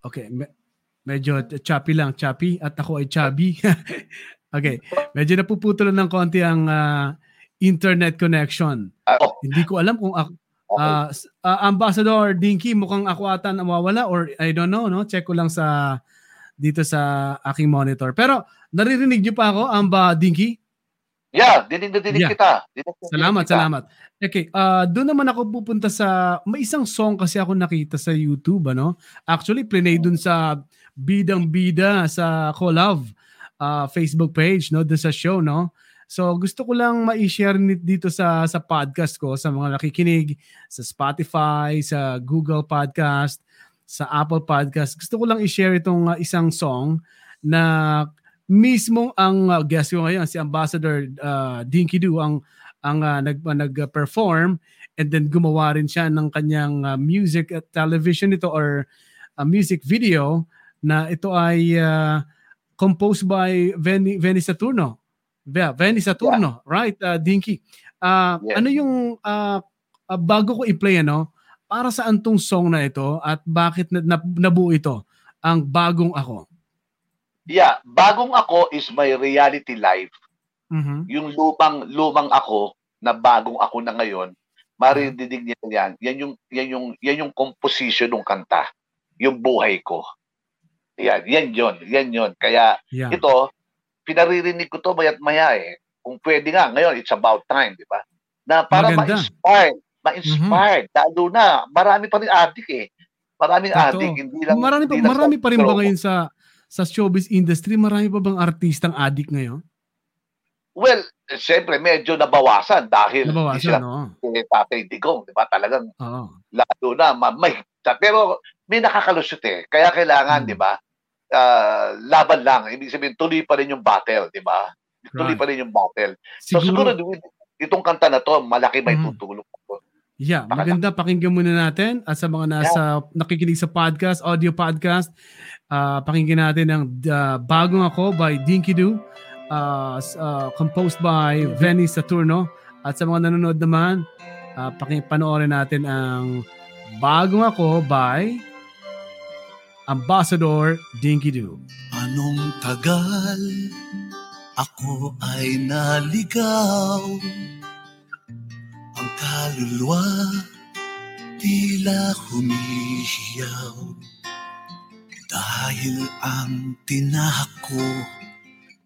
Okay. Me- medyo choppy lang, choppy. At ako ay chubby. [LAUGHS] Okay. Medyo napuputol ng konti ang uh, internet connection. Uh, oh. Hindi ko alam kung ako, uh, uh, Ambassador Dinky, mukhang ako ata nawawala or I don't know, no? Check ko lang sa dito sa aking monitor. Pero naririnig niyo pa ako, Amba Dinky? Yeah, dinig na dinig yeah. kita. Dinig salamat, kita. salamat. Okay, uh, doon naman ako pupunta sa, may isang song kasi ako nakita sa YouTube, ano? Actually, plinay doon sa Bidang Bida sa Collab uh, Facebook page, no? Doon sa show, no? So gusto ko lang ma-share dito sa sa podcast ko sa mga nakikinig sa Spotify, sa Google Podcast, sa Apple Podcast. Gusto ko lang i-share itong uh, isang song na mismo ang uh, guest ko ngayon si Ambassador uh, Dinky Do ang ang uh, nag uh, nag-perform and then gumawa rin siya ng kanyang uh, music at television ito or uh, music video na ito ay uh, composed by Veni, Veni Saturno. Yeah, Veni Saturno, yeah. right, uh, Dinky? Uh, yeah. Ano yung uh, uh, bago ko i-play ano, para sa antong song na ito at bakit na, na, nabuo ito ang bagong ako? Yeah, bagong ako is my reality life. Mm-hmm. Yung lumang lumang ako na bagong ako na ngayon, maririnig niyo yan. Yan yung yan yung yan yung composition ng kanta. Yung buhay ko. Yan, yan yon, yan yon. Kaya yeah. ito pinaririnig ko to mayat maya eh. Kung pwede nga ngayon, it's about time, di ba? Na para ma-inspire, ma-inspired. Mm-hmm. Lalo na, marami pa rin adik eh. Maraming Totoo. adik, hindi lang Marami pa, marami pa rin ba ngayon sa sa showbiz industry, marami pa bang artistang addict ngayon? Well, siyempre medyo nabawasan dahil nabawasan, sila no? eh, Tatay Digong, di ba? Talagang oh. lalo na may pero may nakakalusot eh. Kaya kailangan, hmm. di ba? Uh, laban lang. Ibig sabihin, tuloy pa rin yung battle, di ba? Tuloy right. pa rin yung battle. Siguro, so siguro itong kanta na to, malaki may hmm. tutulong. Yeah, maganda pakinggan muna natin at sa mga nasa yeah. nakikinig sa podcast, audio podcast, uh, pakinggan natin ang uh, Bagong Ako by Dinky Doo, uh, uh, composed by Venny Saturno. At sa mga nanonood naman, uh, pakinpanoorin natin ang Bagong Ako by Ambassador Dinky Doo. Anong tagal ako ay naligaw ang kaluluwa tila humihiyaw Dahil ang tinahak ko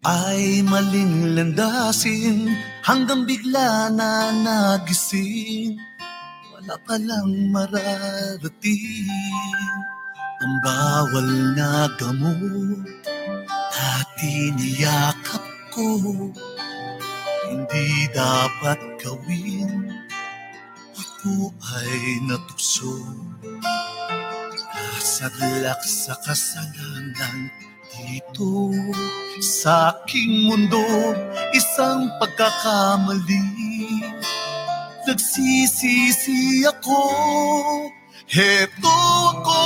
ay maling landasin Hanggang bigla na nagising Wala palang mararating. Ang bawal na gamot Dati niyakap ko Hindi dapat gawin. Ako ay natukso Nasadlak sa kasalanan Dito sa aking mundo Isang pagkakamali. Nagsisisi ako Heto ako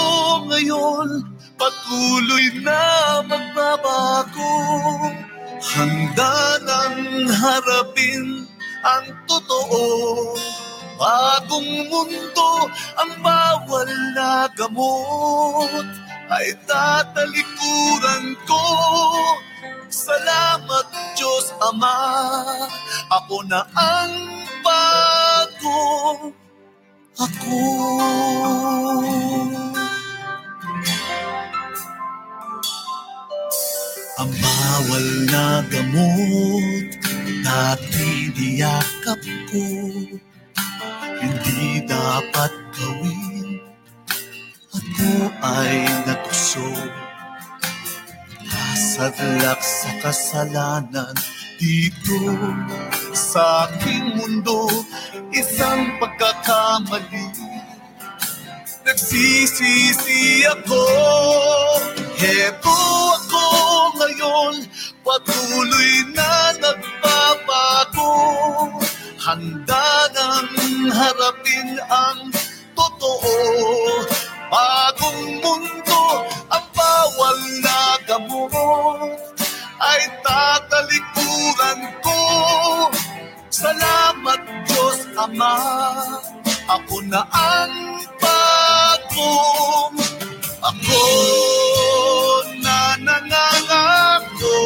ngayon Patuloy na magbabago. Handa nang harapin ang totoo Bagong mundo ang bawal na gamot. Ay tatalikuran ko. Salamat Diyos Ama. Ako na ang bagong ako. Ang bawal na gamot Dati niyakap ko Hindi dapat gawin Ako ay natuso Nasadlak sa kasalanan Dito sa aking mundo Isang pagkakamali. Nagsisisi ako Heto ako ngayon Patuloy na nagbabago. Handa harapin ang totoo. Bagong mundo ang bawal na gamot Ay tatalikuran ko. Salamat Diyos Ama. Ako na ang bagong Ako na nangangako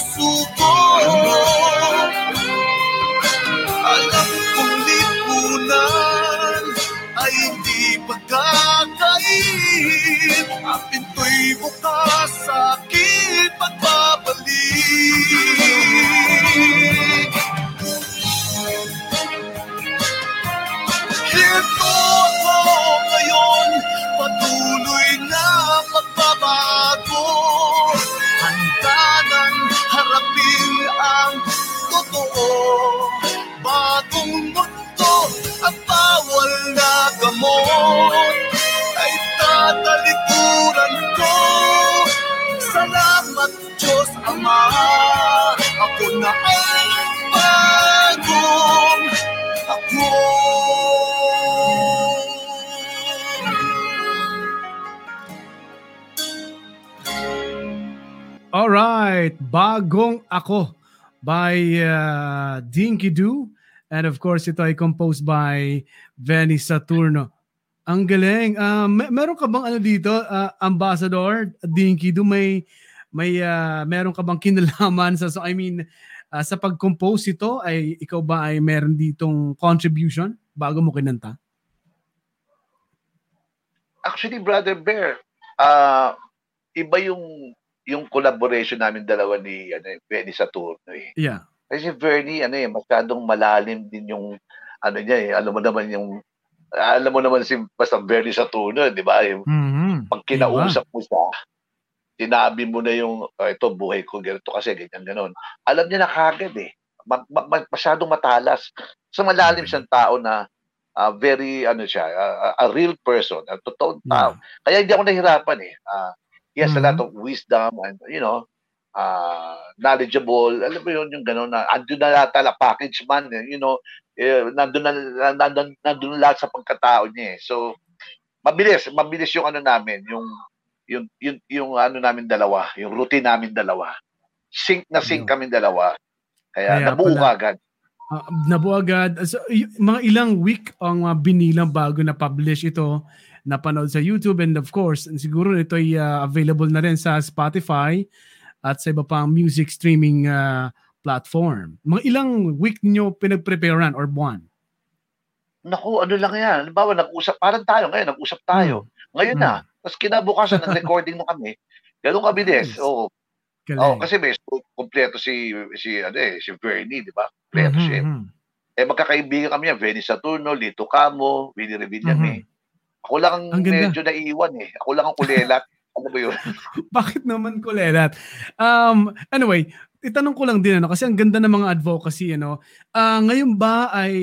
susuko. Alam kong lipunan ay hindi magkakait Ang pinto'y bukas sa akin pagbabalik. Ang totoo. Bagong mundo at bawal na gamot. Ay tatalikuran ko. Salamat Diyos Ama. Ako na ang bagong ako. All right, Bagong Ako by uh, Dinky Doo. And of course, ito ay composed by Benny Saturno. Ang galing. Uh, may, meron ka bang ano dito, uh, Ambassador Dinky Doo? May, may uh, meron ka bang kinalaman sa, so I mean, uh, sa pag-compose ito, ay ikaw ba ay meron ditong contribution bago mo kinanta? Actually, Brother Bear, uh, iba yung yung collaboration namin dalawa ni ano, Benny Saturno eh. Yeah. Kasi Bernie, ano eh, masyadong malalim din yung, ano niya eh, alam mo naman yung, alam mo naman si basta Bernie Saturno, di ba? Yung, Mm-hmm. pag kinausap mo siya, sinabi mo na yung, oh, ito, buhay ko, ganito kasi, ganyan, ganon. Alam niya na kagad eh. Ma- ma- ma- masyadong matalas. So malalim siyang tao na uh, very, ano siya, uh, a real person, a totoong tao. Kaya hindi ako nahirapan eh. Uh, he has a lot of wisdom and, you know, uh, knowledgeable. Alam mo yun, yung gano'n na, andun na lahat tala, package man, eh, you know, eh, nandun na, nandun, nandun na lahat sa pagkatao niya eh. So, mabilis, mabilis yung ano namin, yung, yung, yung, yung ano namin dalawa, yung routine namin dalawa. Sync na sync kami dalawa. Kaya, Kaya nabuo pala- agad. Uh, nabuo agad. So, y- mga ilang week ang uh, binilang bago na publish ito napanood sa YouTube and of course siguro ito ay uh, available na rin sa Spotify at sa iba pang music streaming uh, platform. Mga ilang week niyo pinag-preparean or buwan? Naku, ano lang yan. Halimbawa, nag-usap, parang tayo ngayon, nag-usap tayo. Ngayon na. Tapos kinabukasan, nag-recording na kami. Ganun kabilis. Nice. Oo. Galing. Oh, kasi may kompleto si si ano eh, si Bernie, di ba? Kompleto Mhm, siya. eh. mhm. Eh magkakaibigan kami yan, Benny Saturno, Lito Camo, Willie Revillame. Mhm. Ako lang ang Ang ganda. medyo naiiwan eh. Ako lang ang kulelat. [LAUGHS] ano ba yun? [LAUGHS] Bakit naman kulelat? Um, anyway, itanong ko lang din ano kasi ang ganda ng mga advocacy ano. Ah, ngayon ba ay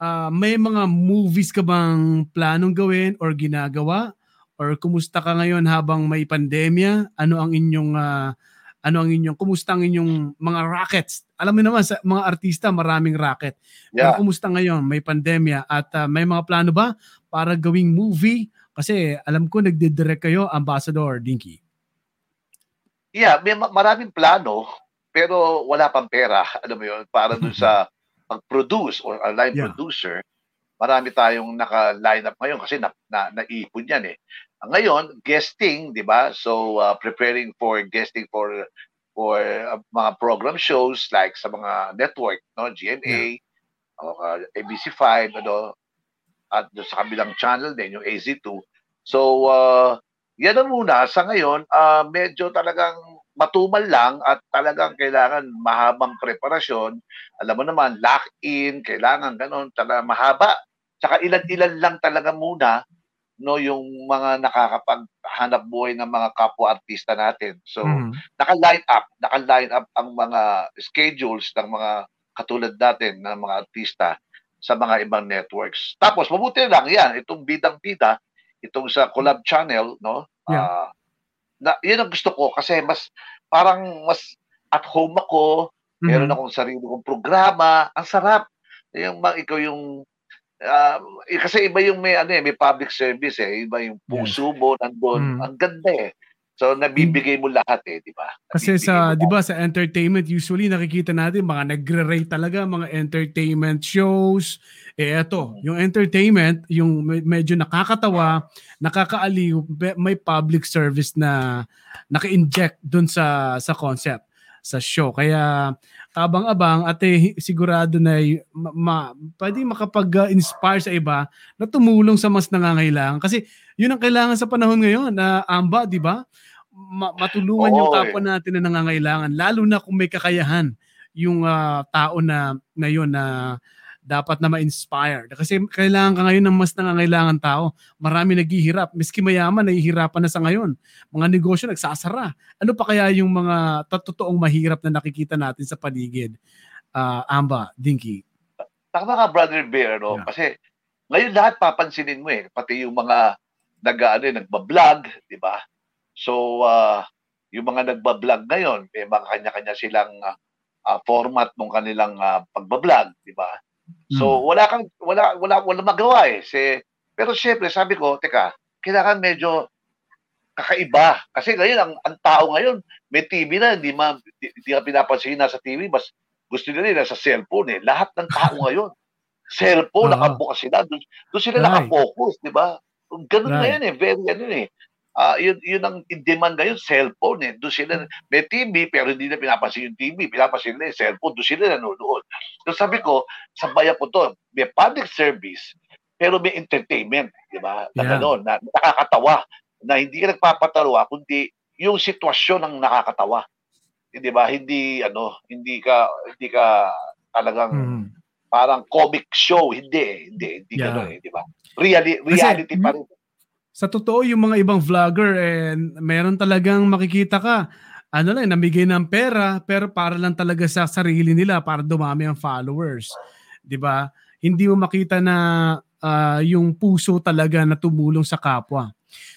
ah, may mga movies ka bang planong gawin or ginagawa or kumusta ka ngayon habang may pandemya? Ano ang inyong ah, ano ang inyong kumusta ang inyong mga rackets? Alam mo naman sa mga artista maraming racket. Pero Yeah. kumusta ngayon? May pandemya at ah, may mga plano ba para gawing movie? Kasi alam ko nagdidirect kayo, Ambassador Dinky. Yeah, may ma- maraming plano, pero wala pang pera. [LAUGHS] Alam mo yun? Para dun sa [LAUGHS] pag-produce or a line Yeah. producer, marami tayong naka-line up ngayon kasi na, na, naipon yan eh. Ngayon, guesting, di ba? So, uh, preparing for guesting for for uh, mga program shows like sa mga network, no? GMA, o, uh, ABC5, ano, at doon sa kabilang channel din, yung AZ2. So, uh, yan na muna. Sa ngayon, ah, medyo talagang matumal lang at talagang kailangan mahabang preparasyon. Alam mo naman, lock-in, kailangan ganun, talaga mahaba. Tsaka ilan-ilan lang talaga muna no yung mga nakakapaghanap buhay ng mga kapwa-artista natin. So, Mhm. naka-line up, naka-line up ang mga schedules ng mga katulad natin ng mga artista sa mga ibang networks. Tapos mabuti lang 'yan, itong bidang-bida, itong sa collab channel, no? Yeah. Ah, na 'yun ang gusto ko kasi mas parang mas at home ako, meron Mhm. akong sarili kong programa, ang sarap. Yung mga ikaw yung ah, eh, kasi iba yung may ano eh, may public service eh, iba yung puso mo nandun. Mm. Ang ganda eh. So nabibigay mo lahat eh, di ba? Kasi sa, 'di ba, sa entertainment usually nakikita natin mga nagre-rate talaga mga entertainment shows. Eh eto, yung entertainment, yung me- medyo nakakatawa, nakakaaliw, may public service na naka-inject dun sa sa concept. sa show. Kaya kabang-abang at eh, sigurado na ma, ma, pwede makapag-inspire sa iba na tumulong sa mas nangangailangan. Kasi yun ang kailangan sa panahon ngayon na uh, amba, di ba? Ma- matulungan Oo, yung kapwa eh. natin na nangangailangan lalo na kung may kakayahan yung uh, tao na ngayon na dapat na ma-inspire. Kasi kailangan ka ngayon ng mas nangangailangan tao. Marami naghihirap. Miski mayaman, nahihirapan na sa ngayon. Mga negosyo nagsasara. Ano pa kaya yung mga totoong mahirap na nakikita natin sa paligid? Uh, Amba, Dinky. Tama ka, Brother Bear, no? Yeah. Kasi ngayon lahat papansinin mo eh. Pati yung mga nag ano, nagba-vlog, di ba? So, uh, yung mga nagba-vlog ngayon, may mga kanya-kanya silang uh, format ng kanilang uh, pagba-vlog, di ba? So hmm. wala kang wala wala wala magawa eh. Si, pero syempre sabi ko, teka, kailangan medyo kakaiba. Kasi ngayon ang, ang tao ngayon, may TV na, hindi ma hindi, hindi ka pinapansin na sa TV, mas gusto nila sa cellphone eh. Lahat ng tao [LAUGHS] ngayon, cellphone, uh-huh. nakabukas sila, doon, doon sila right. nakafocus, di ba? Ganun right. na yan eh, very ano eh uh, yun, yun ang in-demand ngayon, cellphone eh. Doon sila, may TV, pero hindi na pinapansin yung TV. Pinapansin nila yung cellphone, doon sila nanonood. So sabi ko, sabayan ko to, may public service, pero may entertainment, di ba? Na, yeah. ano, na nakakatawa, na hindi ka nagpapatawa, kundi yung sitwasyon ang nakakatawa. Di ba? Hindi, ano, hindi ka, hindi ka talagang, mm. parang comic show. Hindi, hindi, hindi yeah. gano'n eh, di ba? Reali- reality Kasi, pa rin sa totoo yung mga ibang vlogger eh, meron talagang makikita ka. Ano lang namigay ng pera pero para lang talaga sa sarili nila para dumami ang followers. 'di ba? Hindi mo makita na uh, yung puso talaga na tumulong sa kapwa.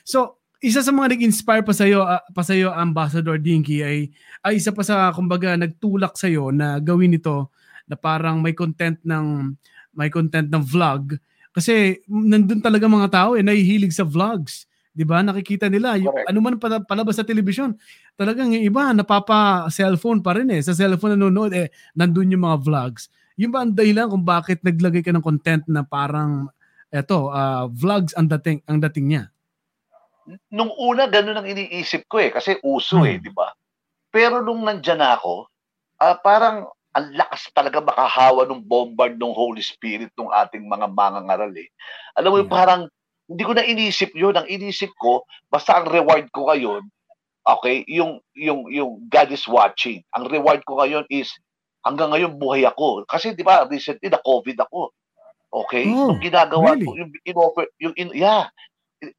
So isa sa mga nag-inspire pa sa'yo, uh, pa sa'yo Ambassador Dinky ay, ay isa pa sa kumbaga nagtulak sa'yo na gawin ito na parang may content ng may content ng vlog kasi nandun talaga mga tao eh, nahihilig sa vlogs. 'Di ba? Nakikita nila yung, ano man palabas sa television. Talagang yung iba napapa cellphone pa rin eh. Sa cellphone nanonood eh nandun yung mga vlogs. Yung ba ang dahilan kung bakit naglagay ka ng content na parang eto, uh, vlogs ang dating ang dating niya? Nung una ganun ang iniisip ko eh kasi uso eh, hmm. eh, 'di ba? Pero nung nandiyan ako, uh, parang ang lakas talaga makahawa ng bombard ng Holy Spirit ng ating mga mangangaral eh. Alam mo yung parang hindi ko na inisip yun. Ang inisip ko, basta ang reward ko ngayon, okay, yung, yung, yung God is watching. Ang reward ko ngayon is, hanggang ngayon buhay ako. Kasi di ba, recently na COVID ako. Okay? Oh, yung ginagawa really? ko, yung in-offer, yung, in, yeah,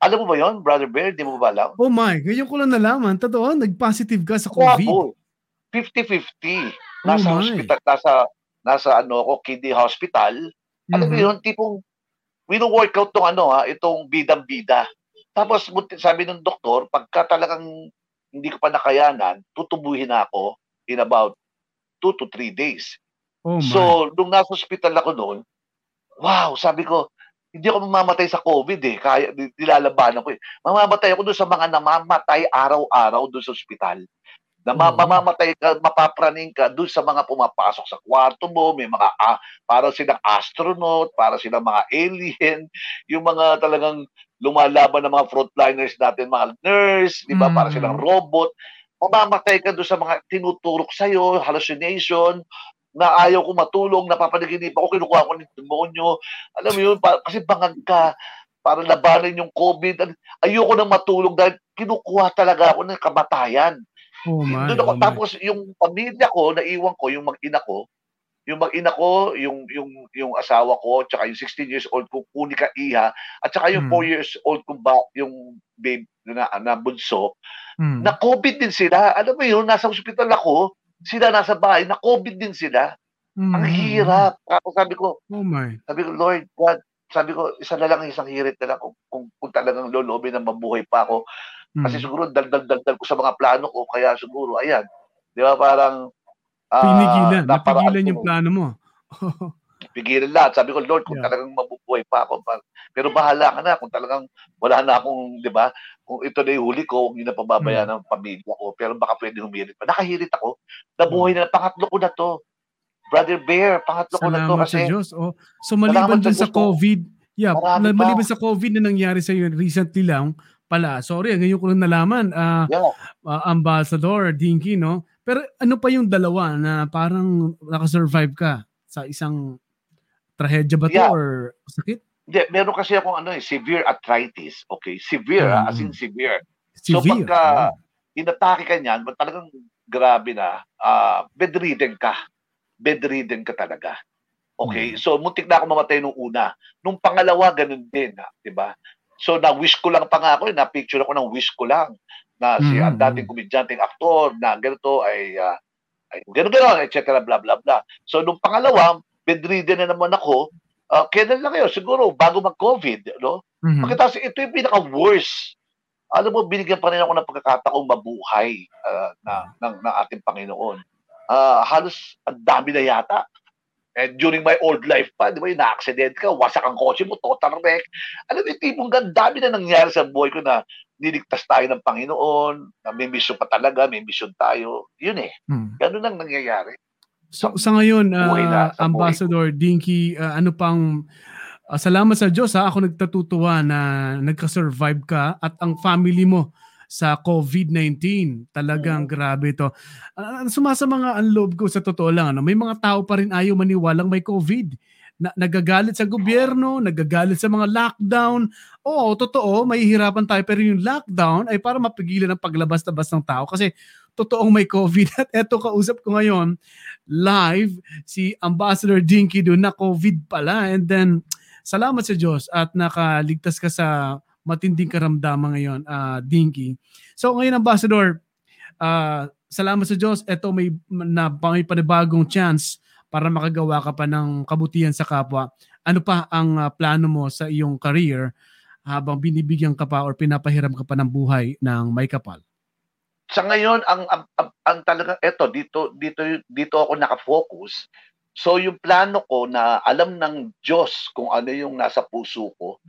alam mo ba yon Brother Bear? Di mo ba alam? Oh my, ngayon ko lang nalaman. Totoo, nag-positive ka sa COVID. Wow, 50-50. Nasa oh hospital, nasa nasa ano ko kidney hospital. Mm-hmm. Alam mo mm-hmm. yun, tipong wino-workout tong ano ha, itong bidang-bida. Tapos sabi ng doktor, pagka talagang hindi ko pa nakayanan, tutubuhin na ako in about 2 to 3 days. Oh my. So, nung nasa hospital ako noon, wow, sabi ko, hindi ako mamamatay sa COVID eh. Kaya, nilalabanan ko eh. Mamamatay ako doon sa mga namamatay araw-araw doon sa ospital na ma- mamamatay ka, mapapraning ka doon sa mga pumapasok sa kwarto mo, may mga ah, para silang astronaut, para silang mga alien, yung mga talagang lumalaban ng mga frontliners natin, mga nurse, di ba, mm. para silang robot. Mamamatay ka doon sa mga tinuturok sa'yo, hallucination, na ayaw ko matulong, napapanaginipan ako, kinukuha ko ng demonyo. Alam mo yun, pa, kasi bangag ka, para labanan yung COVID. Ayoko nang matulong dahil kinukuha talaga ako ng kamatayan. Oh my, Doon ako, oh tapos yung pamilya ko, naiwan ko, yung mag-ina ko, yung mag-ina ko, yung, yung, yung asawa ko, tsaka yung 16 years old kong unika iha, at tsaka yung hmm. 4 years old kong ba, yung babe na, na bunso, hmm. na COVID din sila. Alam mo yun, nasa hospital ako, sila nasa bahay, na COVID din sila. Hmm. Ang hirap. Ako sabi ko, oh my. sabi ko, Lord God, sabi ko, isa na lang isang hirit na lang kung, kung, kung talagang lolobin na mabuhay pa ako. Kasi mm. siguro daldal-daldal ko sa mga plano ko, kaya siguro, ayan, di ba parang... Uh, Pinigilan, napigilan yung plano mo. pigilan lahat. Sabi ko, Lord, kung yeah. talagang mabubuhay pa ako, pero bahala ka na kung talagang wala na akong, di ba, kung ito na yung huli ko, hindi na pababayaan mm. ng pamilya ko, pero baka pwede humirit pa. Nakahirit ako, nabuhay na, pangatlo ko na to. Brother Bear, pangatlo Salamat ko na to. Kasi, sa Diyos. Oh, so maliban dun sa COVID, yeah, maliban sa COVID na nangyari sa iyo recently lang, pala. Sorry, ngayon ko lang nalaman, uh, yeah. uh, Ambassador Dinky, no? Pero ano pa yung dalawa na parang nakasurvive ka sa isang trahedya ba to Yeah. or sakit? Hindi, meron kasi akong ano eh, severe arthritis. Okay, severe, ah, as in severe. So Severe. pagka inatake ka niyan, talagang grabe na, ah, bedridden ka. Bedridden ka talaga. Okay, Mm. so muntik na ako mamatay nung una. Nung pangalawa, ganun din, di ba? So na-wish ko lang pa nga ako, eh, na-picture ako ng wish ko lang na si Mm, ang dating komedyanteng aktor na ganito ay, ah, ay ganun, etc. blah blah blah. So nung pangalawa, bedridden na naman ako, ah, kailan lang yun? Siguro bago mag-COVID, no? Mhm. Pagkatapos, ito yung pinaka-worst. Alam mo, binigyan pa rin ako ng pagkakataong mabuhay ah, na, ng, ng ating Panginoon. Ah, halos ang dami na yata. And during my old life pa, di ba, yung na-accident ka, wasak ang kotse mo, total wreck. Alam mo, yung tipong dami na nangyari sa buhay ko na niligtas tayo ng Panginoon, na may mission pa talaga, may mission tayo. Yun eh. Mm. Ganun ang nangyayari. So sa ngayon, uh, na, sa buhay Ambassador Dinky, uh, ano pang uh, salamat sa Diyos ha, ako nagtatutuwa na nagka-survive ka at ang family mo sa COVID-19. Talagang Mm. grabe ito. Uh, sumasama nga ang loob ko sa totoo lang. Ano? May mga tao pa rin ayaw maniwalang may COVID. Na, nagagalit sa gobyerno, nagagalit sa mga lockdown. Oo, totoo, may hirapan tayo. Pero yung lockdown ay para mapigilan ang paglabas-labas ng tao. Kasi totoong may COVID. [LAUGHS] At eto kausap ko ngayon, live, si Ambassador Dinky doon na COVID pala. And then, salamat sa Diyos at nakaligtas ka sa matinding karamdaman ngayon, uh, Dinky. So ngayon, Ambassador, uh, salamat sa Diyos. Eto may, na, may panibagong chance para makagawa ka pa ng kabutihan sa kapwa. Ano pa ang uh, plano mo sa iyong career habang binibigyan ka pa or pinapahiram ka pa ng buhay ng may kapal? sa ngayon ang ang, ang, ang talaga eto dito dito dito ako nakafocus. So yung plano ko na alam ng Diyos kung ano yung nasa puso ko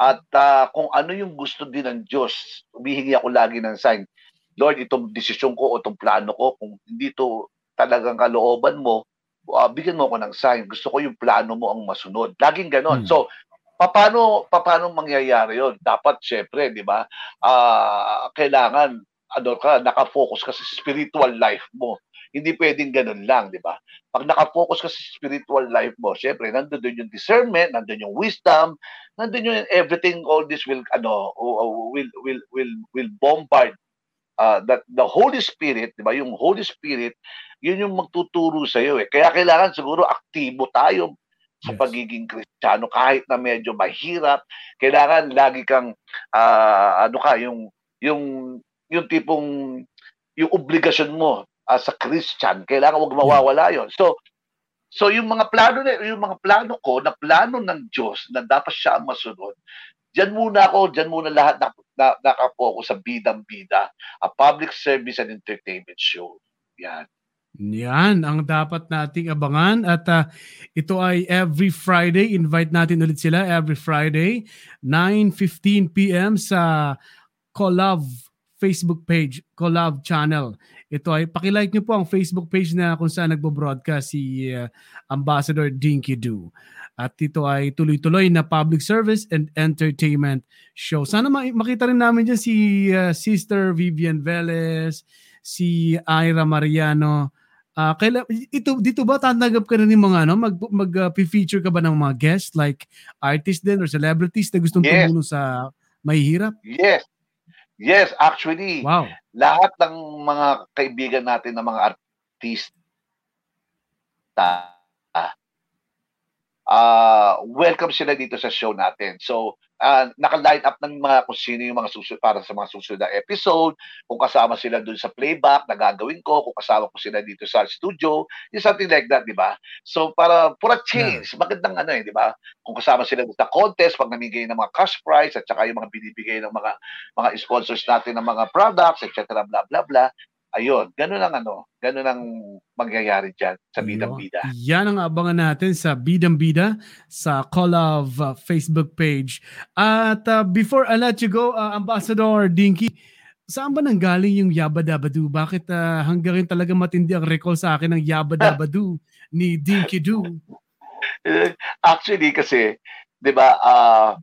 at ah, kung ano yung gusto din ng Diyos. Humihingi ako lagi ng sign. Lord, itong desisyon ko o itong plano ko kung hindi to talagang kalooban mo, ah, bigyan mo ako ng sign. Gusto ko yung plano mo ang masunod. Laging ganon. Hmm. So, paano paano mangyayari 'yon? Dapat syempre, 'di ba? Ah, kailangan ano ka, nakafocus ka sa spiritual life mo. Hindi pwedeng ganun lang, di ba? Pag nakafocus ka sa spiritual life mo, syempre, nandun din yung discernment, nandun yung wisdom, nandun yung everything, all this will, ano, will, will, will, will bombard uh, that the Holy Spirit, di ba? Yung Holy Spirit, yun yung magtuturo sa iyo eh. Kaya kailangan siguro aktibo tayo sa Yes. pagiging Kristiyano kahit na medyo mahirap. Kailangan lagi kang ah, ano ka yung yung yung tipong yung obligasyon mo as a Christian, kailangan wag mawawala 'yon. So so yung mga plano na yung mga plano ko na plano ng Diyos na dapat siya ang masunod. Diyan muna ako, diyan muna lahat na, na nakapokus sa bidang-bida, a public service and entertainment show. Yan. Yan ang dapat nating abangan at ah, ito ay every Friday. Invite natin ulit sila every Friday 9:15 PM sa Collab Facebook page, Collab channel. Ito ay pakilike niyo po ang Facebook page na kung saan nagbo-broadcast si ah, Ambassador Dinky Do. At ito ay tuloy-tuloy na public service and entertainment show. Sana ma- makita rin namin dyan si ah, Sister Vivian Velez, si Ira Mariano, Ah, kaila ito dito ba tatanggap ka na ng mga ano mag mag uh, feature ka ba ng mga guests like artists din or celebrities na gustong Yes. tumulong sa mahihirap? Yes. Yes, actually, Wow. lahat ng mga kaibigan natin ng mga artista ah welcome sila dito sa show natin. So, ah naka-line up ng mga kung sino yung mga susunod para sa mga susunod na episode, kung kasama sila dun sa playback na gagawin ko, kung kasama ko sila dito sa studio, yung something like that, di ba? So, para for a change, magandang ano eh, di ba? Kung kasama sila sa contest, pag namigay ng mga cash prize at saka yung mga binibigay ng mga mga sponsors natin ng mga products, etc. blah blah blah. Ayun, ganun ang ano, ganun ang mangyayari diyan sa Bidang Bida. Yan ang abangan natin sa Bidang Bida sa Collab uh, Facebook page. At uh, before I let you go, uh, Ambassador Dinky, saan ba nanggaling yung Yabba Dabba Doo? Bakit uh, hanggang rin talaga matindi ang recall sa akin ng Yabba Dabba Doo ni Dinky Doo? [LAUGHS] Actually kasi, 'di ba, ah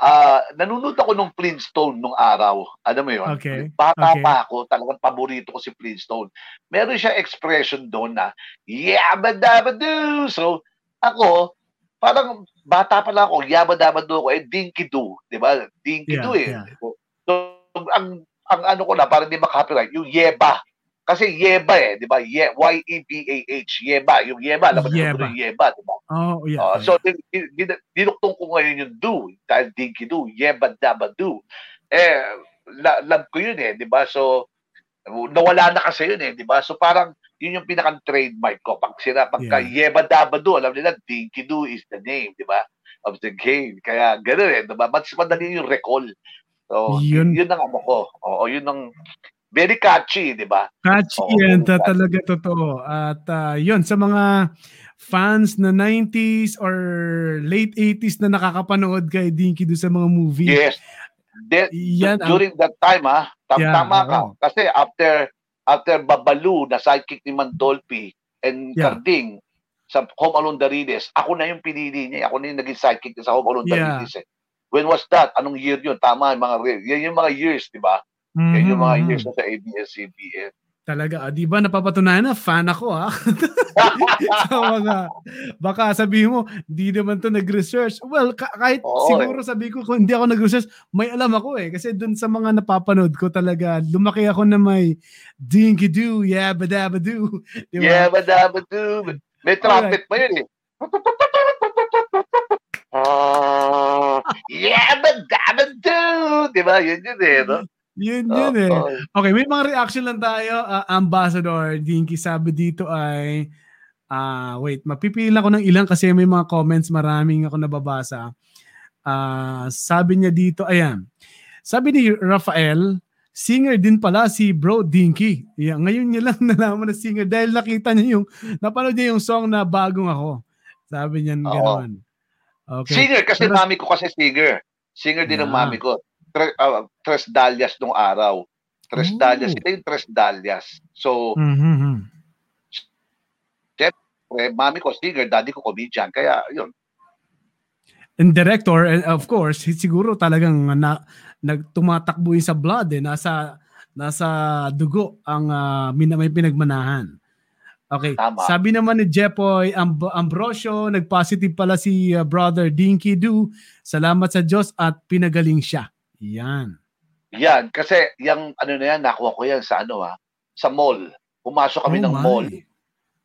ah nanonood ako nung Flintstone nung araw. Alam mo 'yon? Okay. Bata Okay. pa ako, talagang paborito ko si Flintstone. Meron siya expression doon na, yabba dabba doo. So, ako, parang bata pa lang ako, yabba dabba doo ako, eh, dinky doo. Di ba? Dinky Yeah, eh. yeah. So, ang, ang ano ko na, para hindi makapiright, yung yeba. Kasi yeba eh, di ba? Ye, Y-E-B-A-H, yeba. Yung yeba, alam mo Yeba. yung yeba, di ba? Oh, yeah. Uh, yeah. so, din- din- din- dinuktong ko ngayon yung do, dahil dinky do, yeba daba do. Eh, la- love ko yun eh, di ba? So, nawala na kasi yun eh, di ba? So, parang, yun yung pinakang trademark ko. Pag sila, pagka yeba daba do, alam nila, dinky do is the name, di ba? Of the game. Kaya, gano'n eh, di ba? Mas madali yung recall. So, Yun. yun, ang ano ko. Oo, yun ang, very catchy, di ba? Catchy Oo, yan, ta- catchy. talaga totoo. At ah, yun, sa mga fans na 90s or late 80s na nakakapanood kay Dinky do sa mga movie. Yes. De- Yan during that time ha, tam- Yeah, tama ka. oo. Kasi after after Babalu na sidekick ni Mandolpi and Yeah. Carding sa Home Alone Darides, ako na yung pinili niya. Ako na yung naging sidekick niya sa Home Alone Yeah. Darides. Eh. When was that? Anong year yun? Tama, yung mga, yan yung mga years, di ba? Yan yung mga Mhm. years na sa ABS-CBN. Talaga, ah, di ba napapatunayan na fan ako ha? [LAUGHS] sa mga, baka sabihin mo, di naman to nag-research. Well, ka- kahit Oo, siguro sabi ko kung hindi ako nag-research, may alam ako eh. Kasi dun sa mga napapanood ko talaga, lumaki ako na may dinky do, yabba dabba do. Di ba? Yeah, badabadu. May trumpet pa yun eh. Ah, yeah, badabadu. Di ba? Yun yun eh. No? Yun yun eh. Oo. Okay, may mga reaction lang tayo. Ah, Ambassador Dinky sabi dito ay ah wait, mapipili ko ng ilang kasi may mga comments maraming ako nababasa. Ah, sabi niya dito, ayan. Sabi ni Rafael, singer din pala si Bro Dinky. Yeah, ngayon niya lang [LAUGHS] nalaman na singer dahil nakita niya yung napanood niya yung song na Bagong Ako. Sabi niya Oo. gano'n. Okay. Singer, kasi Pero- mami ko kasi singer. Singer din ang Yeah. mami ko. Tre, ah, Tres Dalias nung araw. Tres Oh. Dalias. Ito yung Tres Dalias. So, Mhm. eh, mami ko singer, daddy ko comedian. Kaya, yun. and director and of course si- siguro talagang na nagtumatakbo yun sa blood eh nasa nasa dugo ang min- may pinagmanahan okay Tama. sabi naman ni Jepoy Amb- Ambrosio nagpositive pala si ah, brother Dinky Do salamat sa Diyos at pinagaling siya yan Yan. Kasi, yung ano na yan, nakuha ko yan sa ano ha, sa mall. Pumasok kami Oh ng my. mall.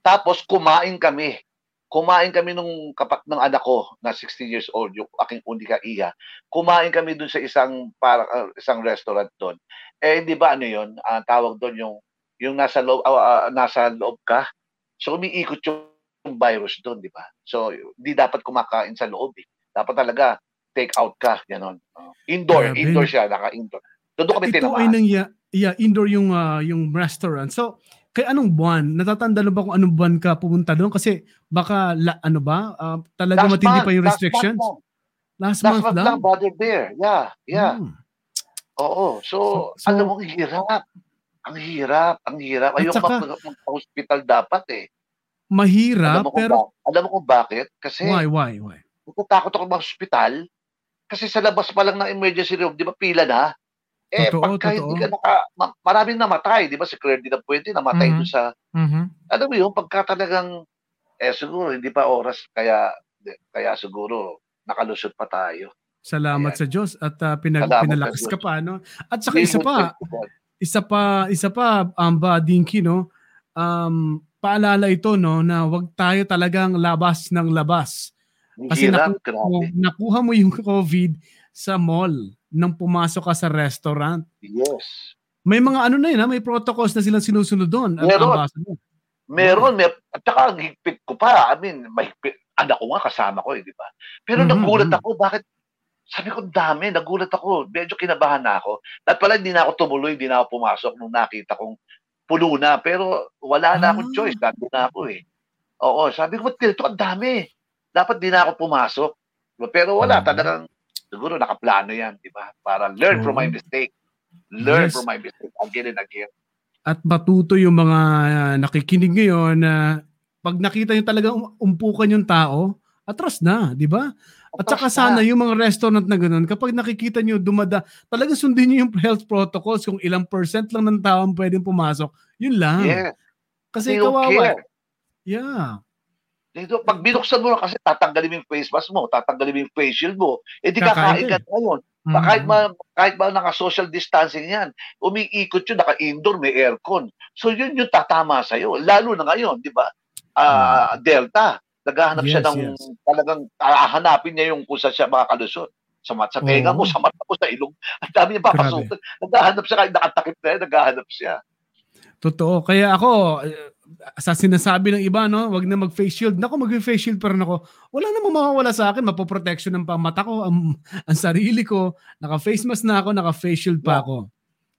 Tapos, kumain kami. Kumain kami nung kapak ng anak ko na 16 years old, yung aking unika iya. Kumain kami dun sa isang para ah, isang restaurant doon. Eh di ba ano 'yon? Ang tawag doon yung yung nasa loob ah, ah, nasa loob ka. So umiikot yung virus doon, di ba? So di dapat kumakain sa loob eh. Dapat talaga take out ka, ganon. Oh. Indoor, Grabe. indoor siya, naka-indoor. Doon kami ito ay tinamaan. nang yeah, yeah, indoor yung ah, yung restaurant so kay anong buwan natatanda mo ba kung anong buwan ka pumunta doon kasi baka la, ano ba ah, talaga Last matindi month, pa yung last restrictions month lang. last, Last month, month lang, lang, brother bear. Yeah, yeah. Hmm. Oo. So, So- so- alam mo, ang hirap. Ang hirap, ang hirap. Ayoko mag-hospital dapat eh. mahirap Alam mo, pero ba- alam mo kung bakit? Kasi why why why natatakot ako mag-hospital. Kasi sa labas pa lang ng emergency room, di ba pila na? Eh, Totoo, pagka totoo. hindi ka naka, ma- maraming namatay, di ba? Si Claire Di Puente namatay Mhm. doon sa, Mhm. alam mo yun, pagka talagang, eh siguro, hindi pa oras, kaya, kaya siguro, nakalusot pa tayo. Salamat Ayan. sa Diyos at ah, pinag Salamat pinalakas ka pa no at saka isa pa isa pa isa pa amba Dinky no um paalala ito no na wag tayo talagang labas ng labas Kasi hirap, naku- grabe. Kung nakuha mo yung COVID sa mall nang pumasok ka sa restaurant Yes. may mga ano na yun ha? may protocols na silang sinusunod doon Meron. Meron, may, at saka higpit ko pa. I mean, mahigpit. Anak ko nga kasama ko eh, di ba? Pero Mhm, nagulat mhm. ako, bakit? Sabi ko, "Ang dami. Nagulat ako. Medyo kinabahan na ako. At pala, hindi na ako tumuloy, hindi na ako pumasok nung nakita kong puno na. Pero wala na akong Ah. choice. Sabi na ako eh. Oo, sabi ko, ba't ganito? Ang dami. Dapat di na ako pumasok. Pero wala, Mhm. talagang, siguro nakaplano yan, di ba? Para learn from my mistake. Learn Yes. from my mistake again and again. at matuto yung mga ah, nakikinig ngayon na pag nakita nyo talagang um- umpukan yung tao, atras na, di ba? At saka sana yung mga restaurant na ganun, kapag nakikita nyo dumada, talaga sundin nyo yung [LAUGHS] health protocols kung ilang percent lang ng tao ang pwedeng pumasok. Yun lang. Yeah. Kasi They kawawa. Yeah. Dito, pag binuksan mo na kasi tatanggalin mo yung face mask mo, tatanggalin mo yung face shield mo, eh di Kakain ka ka ngayon. Mhm. Kahit ba kahit ba naka-social distancing 'yan, umiikot 'yun, naka-indoor, may aircon. So 'yun yung tatama sa iyo, lalo na ngayon, 'di ba? Ah, Delta, naghahanap siya Yes, ng yes. talagang hahanapin niya yung kung saan siya makakalusot. Sa mat sa tenga mo, Oo. sa mata mo, sa ilong. Ang dami niya papasukin. Naghahanap siya kahit nakatakip na yan, naghahanap siya. Totoo. Kaya ako, eh, sa sinasabi ng iba, no, wag na mag-face shield. Nako, mag-face shield pa rin ako. Wala namang mawawala sa akin. Mapoprotection ng pamata ko, ang, [LAUGHS] ang sarili ko. Naka-face mask na ako, naka-face shield pa ako.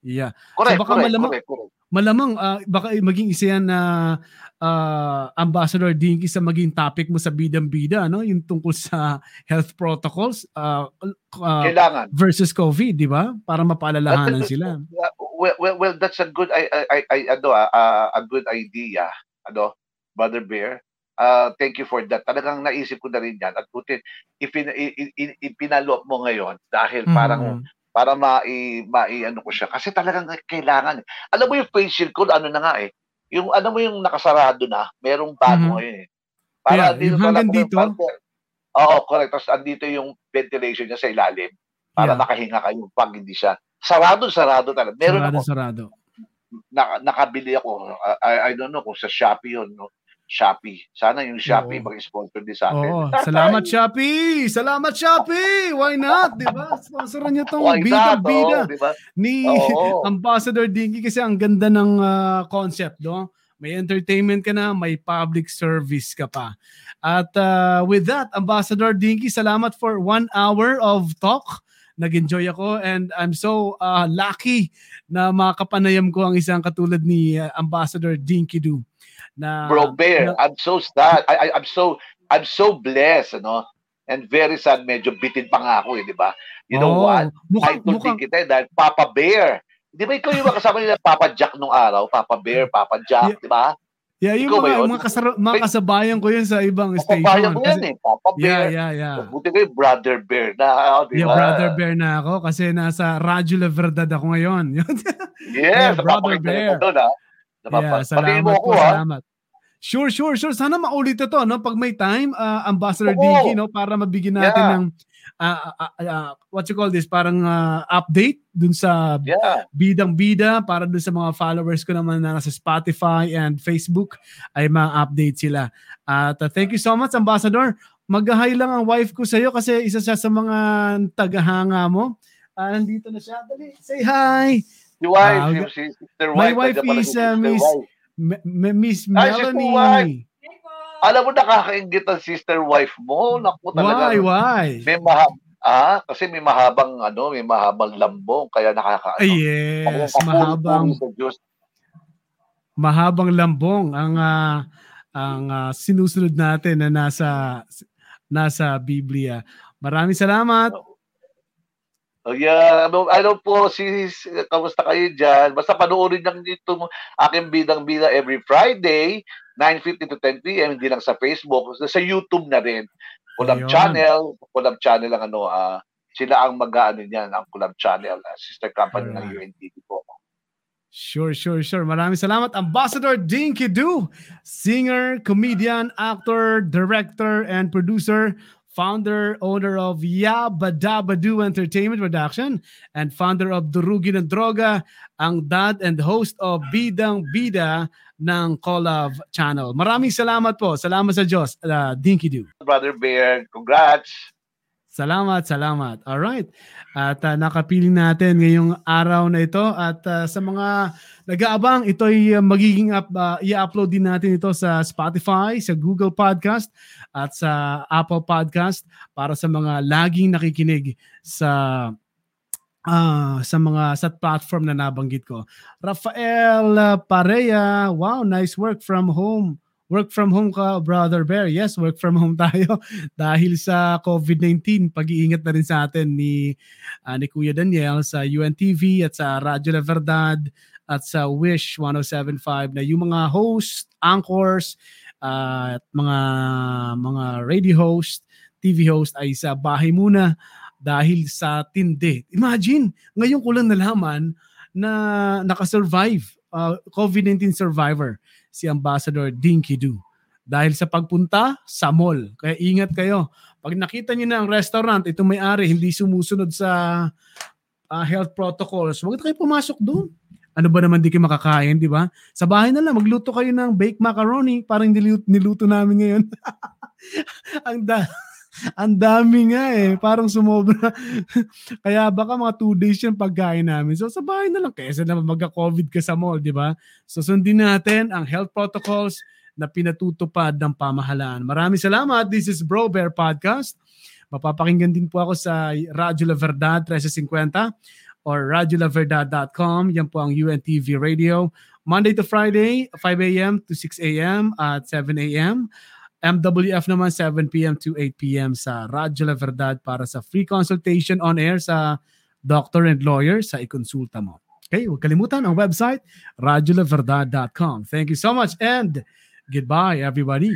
Yeah. Correct, baka correct, malamang- correct, correct. Malamang, ah, baka maging isa yan na ah, Ambassador Dinky sa maging topic mo sa Bidang-Bida, no? Yung tungkol sa health protocols ah, Kailangan. versus COVID, di ba? Para mapaalalahanan sila. Yeah, well, well, well, that's a good I, I, I, I- ano ah, a good idea. Ano, Brother Bear. Uh, thank you for that. Talagang naisip ko na rin yan. At buti, ipin, i- i- i- ipinalo mo ngayon dahil parang Mhm. para mai, mai ano ko siya. Kasi talagang kailangan. Alam mo yung face shield ko, ano na nga eh. Yung, alam mo yung nakasarado na, merong bago Mhm. ngayon eh. Yeah, andito yung hanggang dito? parang- Oo, correct. Tapos andito yung ventilation niya sa ilalim para Yeah. makahinga kayo pag hindi siya. Sarado, sarado talaga. Meron sarado, ako, sarado. na, nakabili ako. Uh, I, I don't know kung sa Shopee yun. No? Shopee. Sana yung Shopee Oo. mag-sponsor din sa atin. Oo, salamat Shopee! Salamat Shopee! Why not? Di ba? Sponsoran niyo tong Why Bida not? Bida Oo, di ba? ni Oo. [LAUGHS] Ambassador Dinky kasi ang ganda ng ah, concept, no? May entertainment ka na, may public service ka pa. At ah, with that, Ambassador Dinky, salamat for one hour of talk. Nag-enjoy ako and I'm so ah, lucky na makapanayam ko ang isang katulad ni ah, Ambassador Dinky Do. Na, Bro Bear, na- I'm so sad. I, I, I'm so I'm so blessed, ano? And very sad, medyo bitin pa nga ako eh, di ba? You know Oo, what? Mukhang, Idol mukhang, din kita eh, dahil Papa Bear. Di ba ikaw yung kasama nila Papa Jack nung araw? Papa Bear, Papa Jack, di ba? Yeah, yung Ikaw mga, yun? mga, kasara- mga kasabayan ko yun sa ibang station. mo yan Kasi, eh, Papa yeah, Bear. yeah, yeah. Buti kayo, Brother Bear na, oh, di Yeah, ba? Brother Bear na ako kasi nasa Radyo La Verdad ako ngayon. [LAUGHS] Yes, Yeah, Brother Bear. ko doon, ha? yeah, Napapa- Patingin salamat mo ako, po, ha? salamat. Sure, sure, sure. Sana maulit ito, no? Pag may time, uh, Ambassador Oo. Dinky, no? Para mabigyan natin Yeah. ng, uh, uh, uh, what you call this, parang uh, update dun sa Yeah. bidang-bida para dun sa mga followers ko naman na nasa Spotify and Facebook ay ma-update sila. At uh, thank you so much, Ambassador. Mag-hi lang ang wife ko sa'yo kasi isa siya sa mga tagahanga mo. Ah, nandito na siya. Dali, say hi. Si wife, Ah, yung si Sister my Wife. wife is, uh, Miss- Wife. M- Miss Ay, wife. Melanie. Alam mo, nakakaingit ang sister wife mo. Naku, talaga. Why, why? May mahab ah, kasi may mahabang ano, may mahabang lambong kaya nakaka Ay, ano, yes, kapuri-puri mahabang sa Diyos. mahabang lambong ang ah, ang ah, sinusunod natin na nasa nasa Biblia. Maraming salamat. Oh, yeah, ano, ano po, sis, kamusta kayo dyan? Basta panoorin lang dito aking bidang-bida every Friday, 9.50 to 10 p.m. Hindi lang sa Facebook, sa YouTube na rin. Kulab Ayun. Channel, Kulab Channel ang ano, ah, sila ang mag-ano niyan, ang Kulab Channel, ah, sister company ng Alright. UNTV po. Sure, sure, sure. Maraming salamat. Ambassador Dinky Do, singer, comedian, actor, director, and producer, founder, owner of Yabadabadu Entertainment Production, and founder of Durugin and Droga, ang dad and host of Bidang Bida ng Collab Channel. Maraming salamat po. Salamat sa Diyos, uh, Dinky Do. Brother Bear, congrats! Salamat, salamat. All right. At uh, nakapiling natin ngayong araw na ito at uh, sa mga nag-aabang, ito ay uh, magiging up, uh, i-upload din natin ito sa Spotify, sa Google Podcast at sa Apple Podcast para sa mga laging nakikinig sa ah sa mga sa platform na nabanggit ko. Rafael uh, Parea, wow, nice work from home. Work from home ka, Brother Bear. Yes, work from home [LAUGHS] tayo dahil sa COVID-19. Pag-iingat na rin sa atin ni, ah, ni Kuya Daniel sa UNTV at sa Radyo La Verdad at sa Wish 1075 na yung mga host, anchors, ah, at mga mga radio host, TV host ay sa bahay muna dahil sa tindi. Imagine, ngayon ko lang nalaman na nakasurvive, uh, COVID-19 survivor, si Ambassador Dinky Du. Dahil sa pagpunta sa mall. Kaya ingat kayo. Pag nakita niyo na ang restaurant, itong may-ari, hindi sumusunod sa uh, health protocols, huwag kayo pumasok doon. Ano ba naman di kayo makakain, di ba? Sa bahay na lang, magluto kayo ng baked macaroni, parang niluto, niluto namin ngayon. [LAUGHS] ang da [LAUGHS] ang dami nga eh. Parang sumobra. [LAUGHS] Kaya baka mga two days yung pagkain namin. So sa bahay na lang. Kesa naman magka-COVID ka sa mall, di ba? So sundin natin ang health protocols na pinatutupad ng pamahalaan. Maraming salamat. This is Bro Bear Podcast. Mapapakinggan din po ako sa Radyo La Verdad 1350 or radiolaverdad.com. Yan po ang UNTV Radio. Monday to Friday, 5 a.m. to 6 a.m. at 7 a.m. MWF naman 7 p.m. to 8 p.m. sa Radyo La Verdad para sa free consultation on air sa doctor and lawyer sa ikonsulta mo. Okay, huwag kalimutan ang website radyolaverdad.com. Thank you so much and goodbye everybody.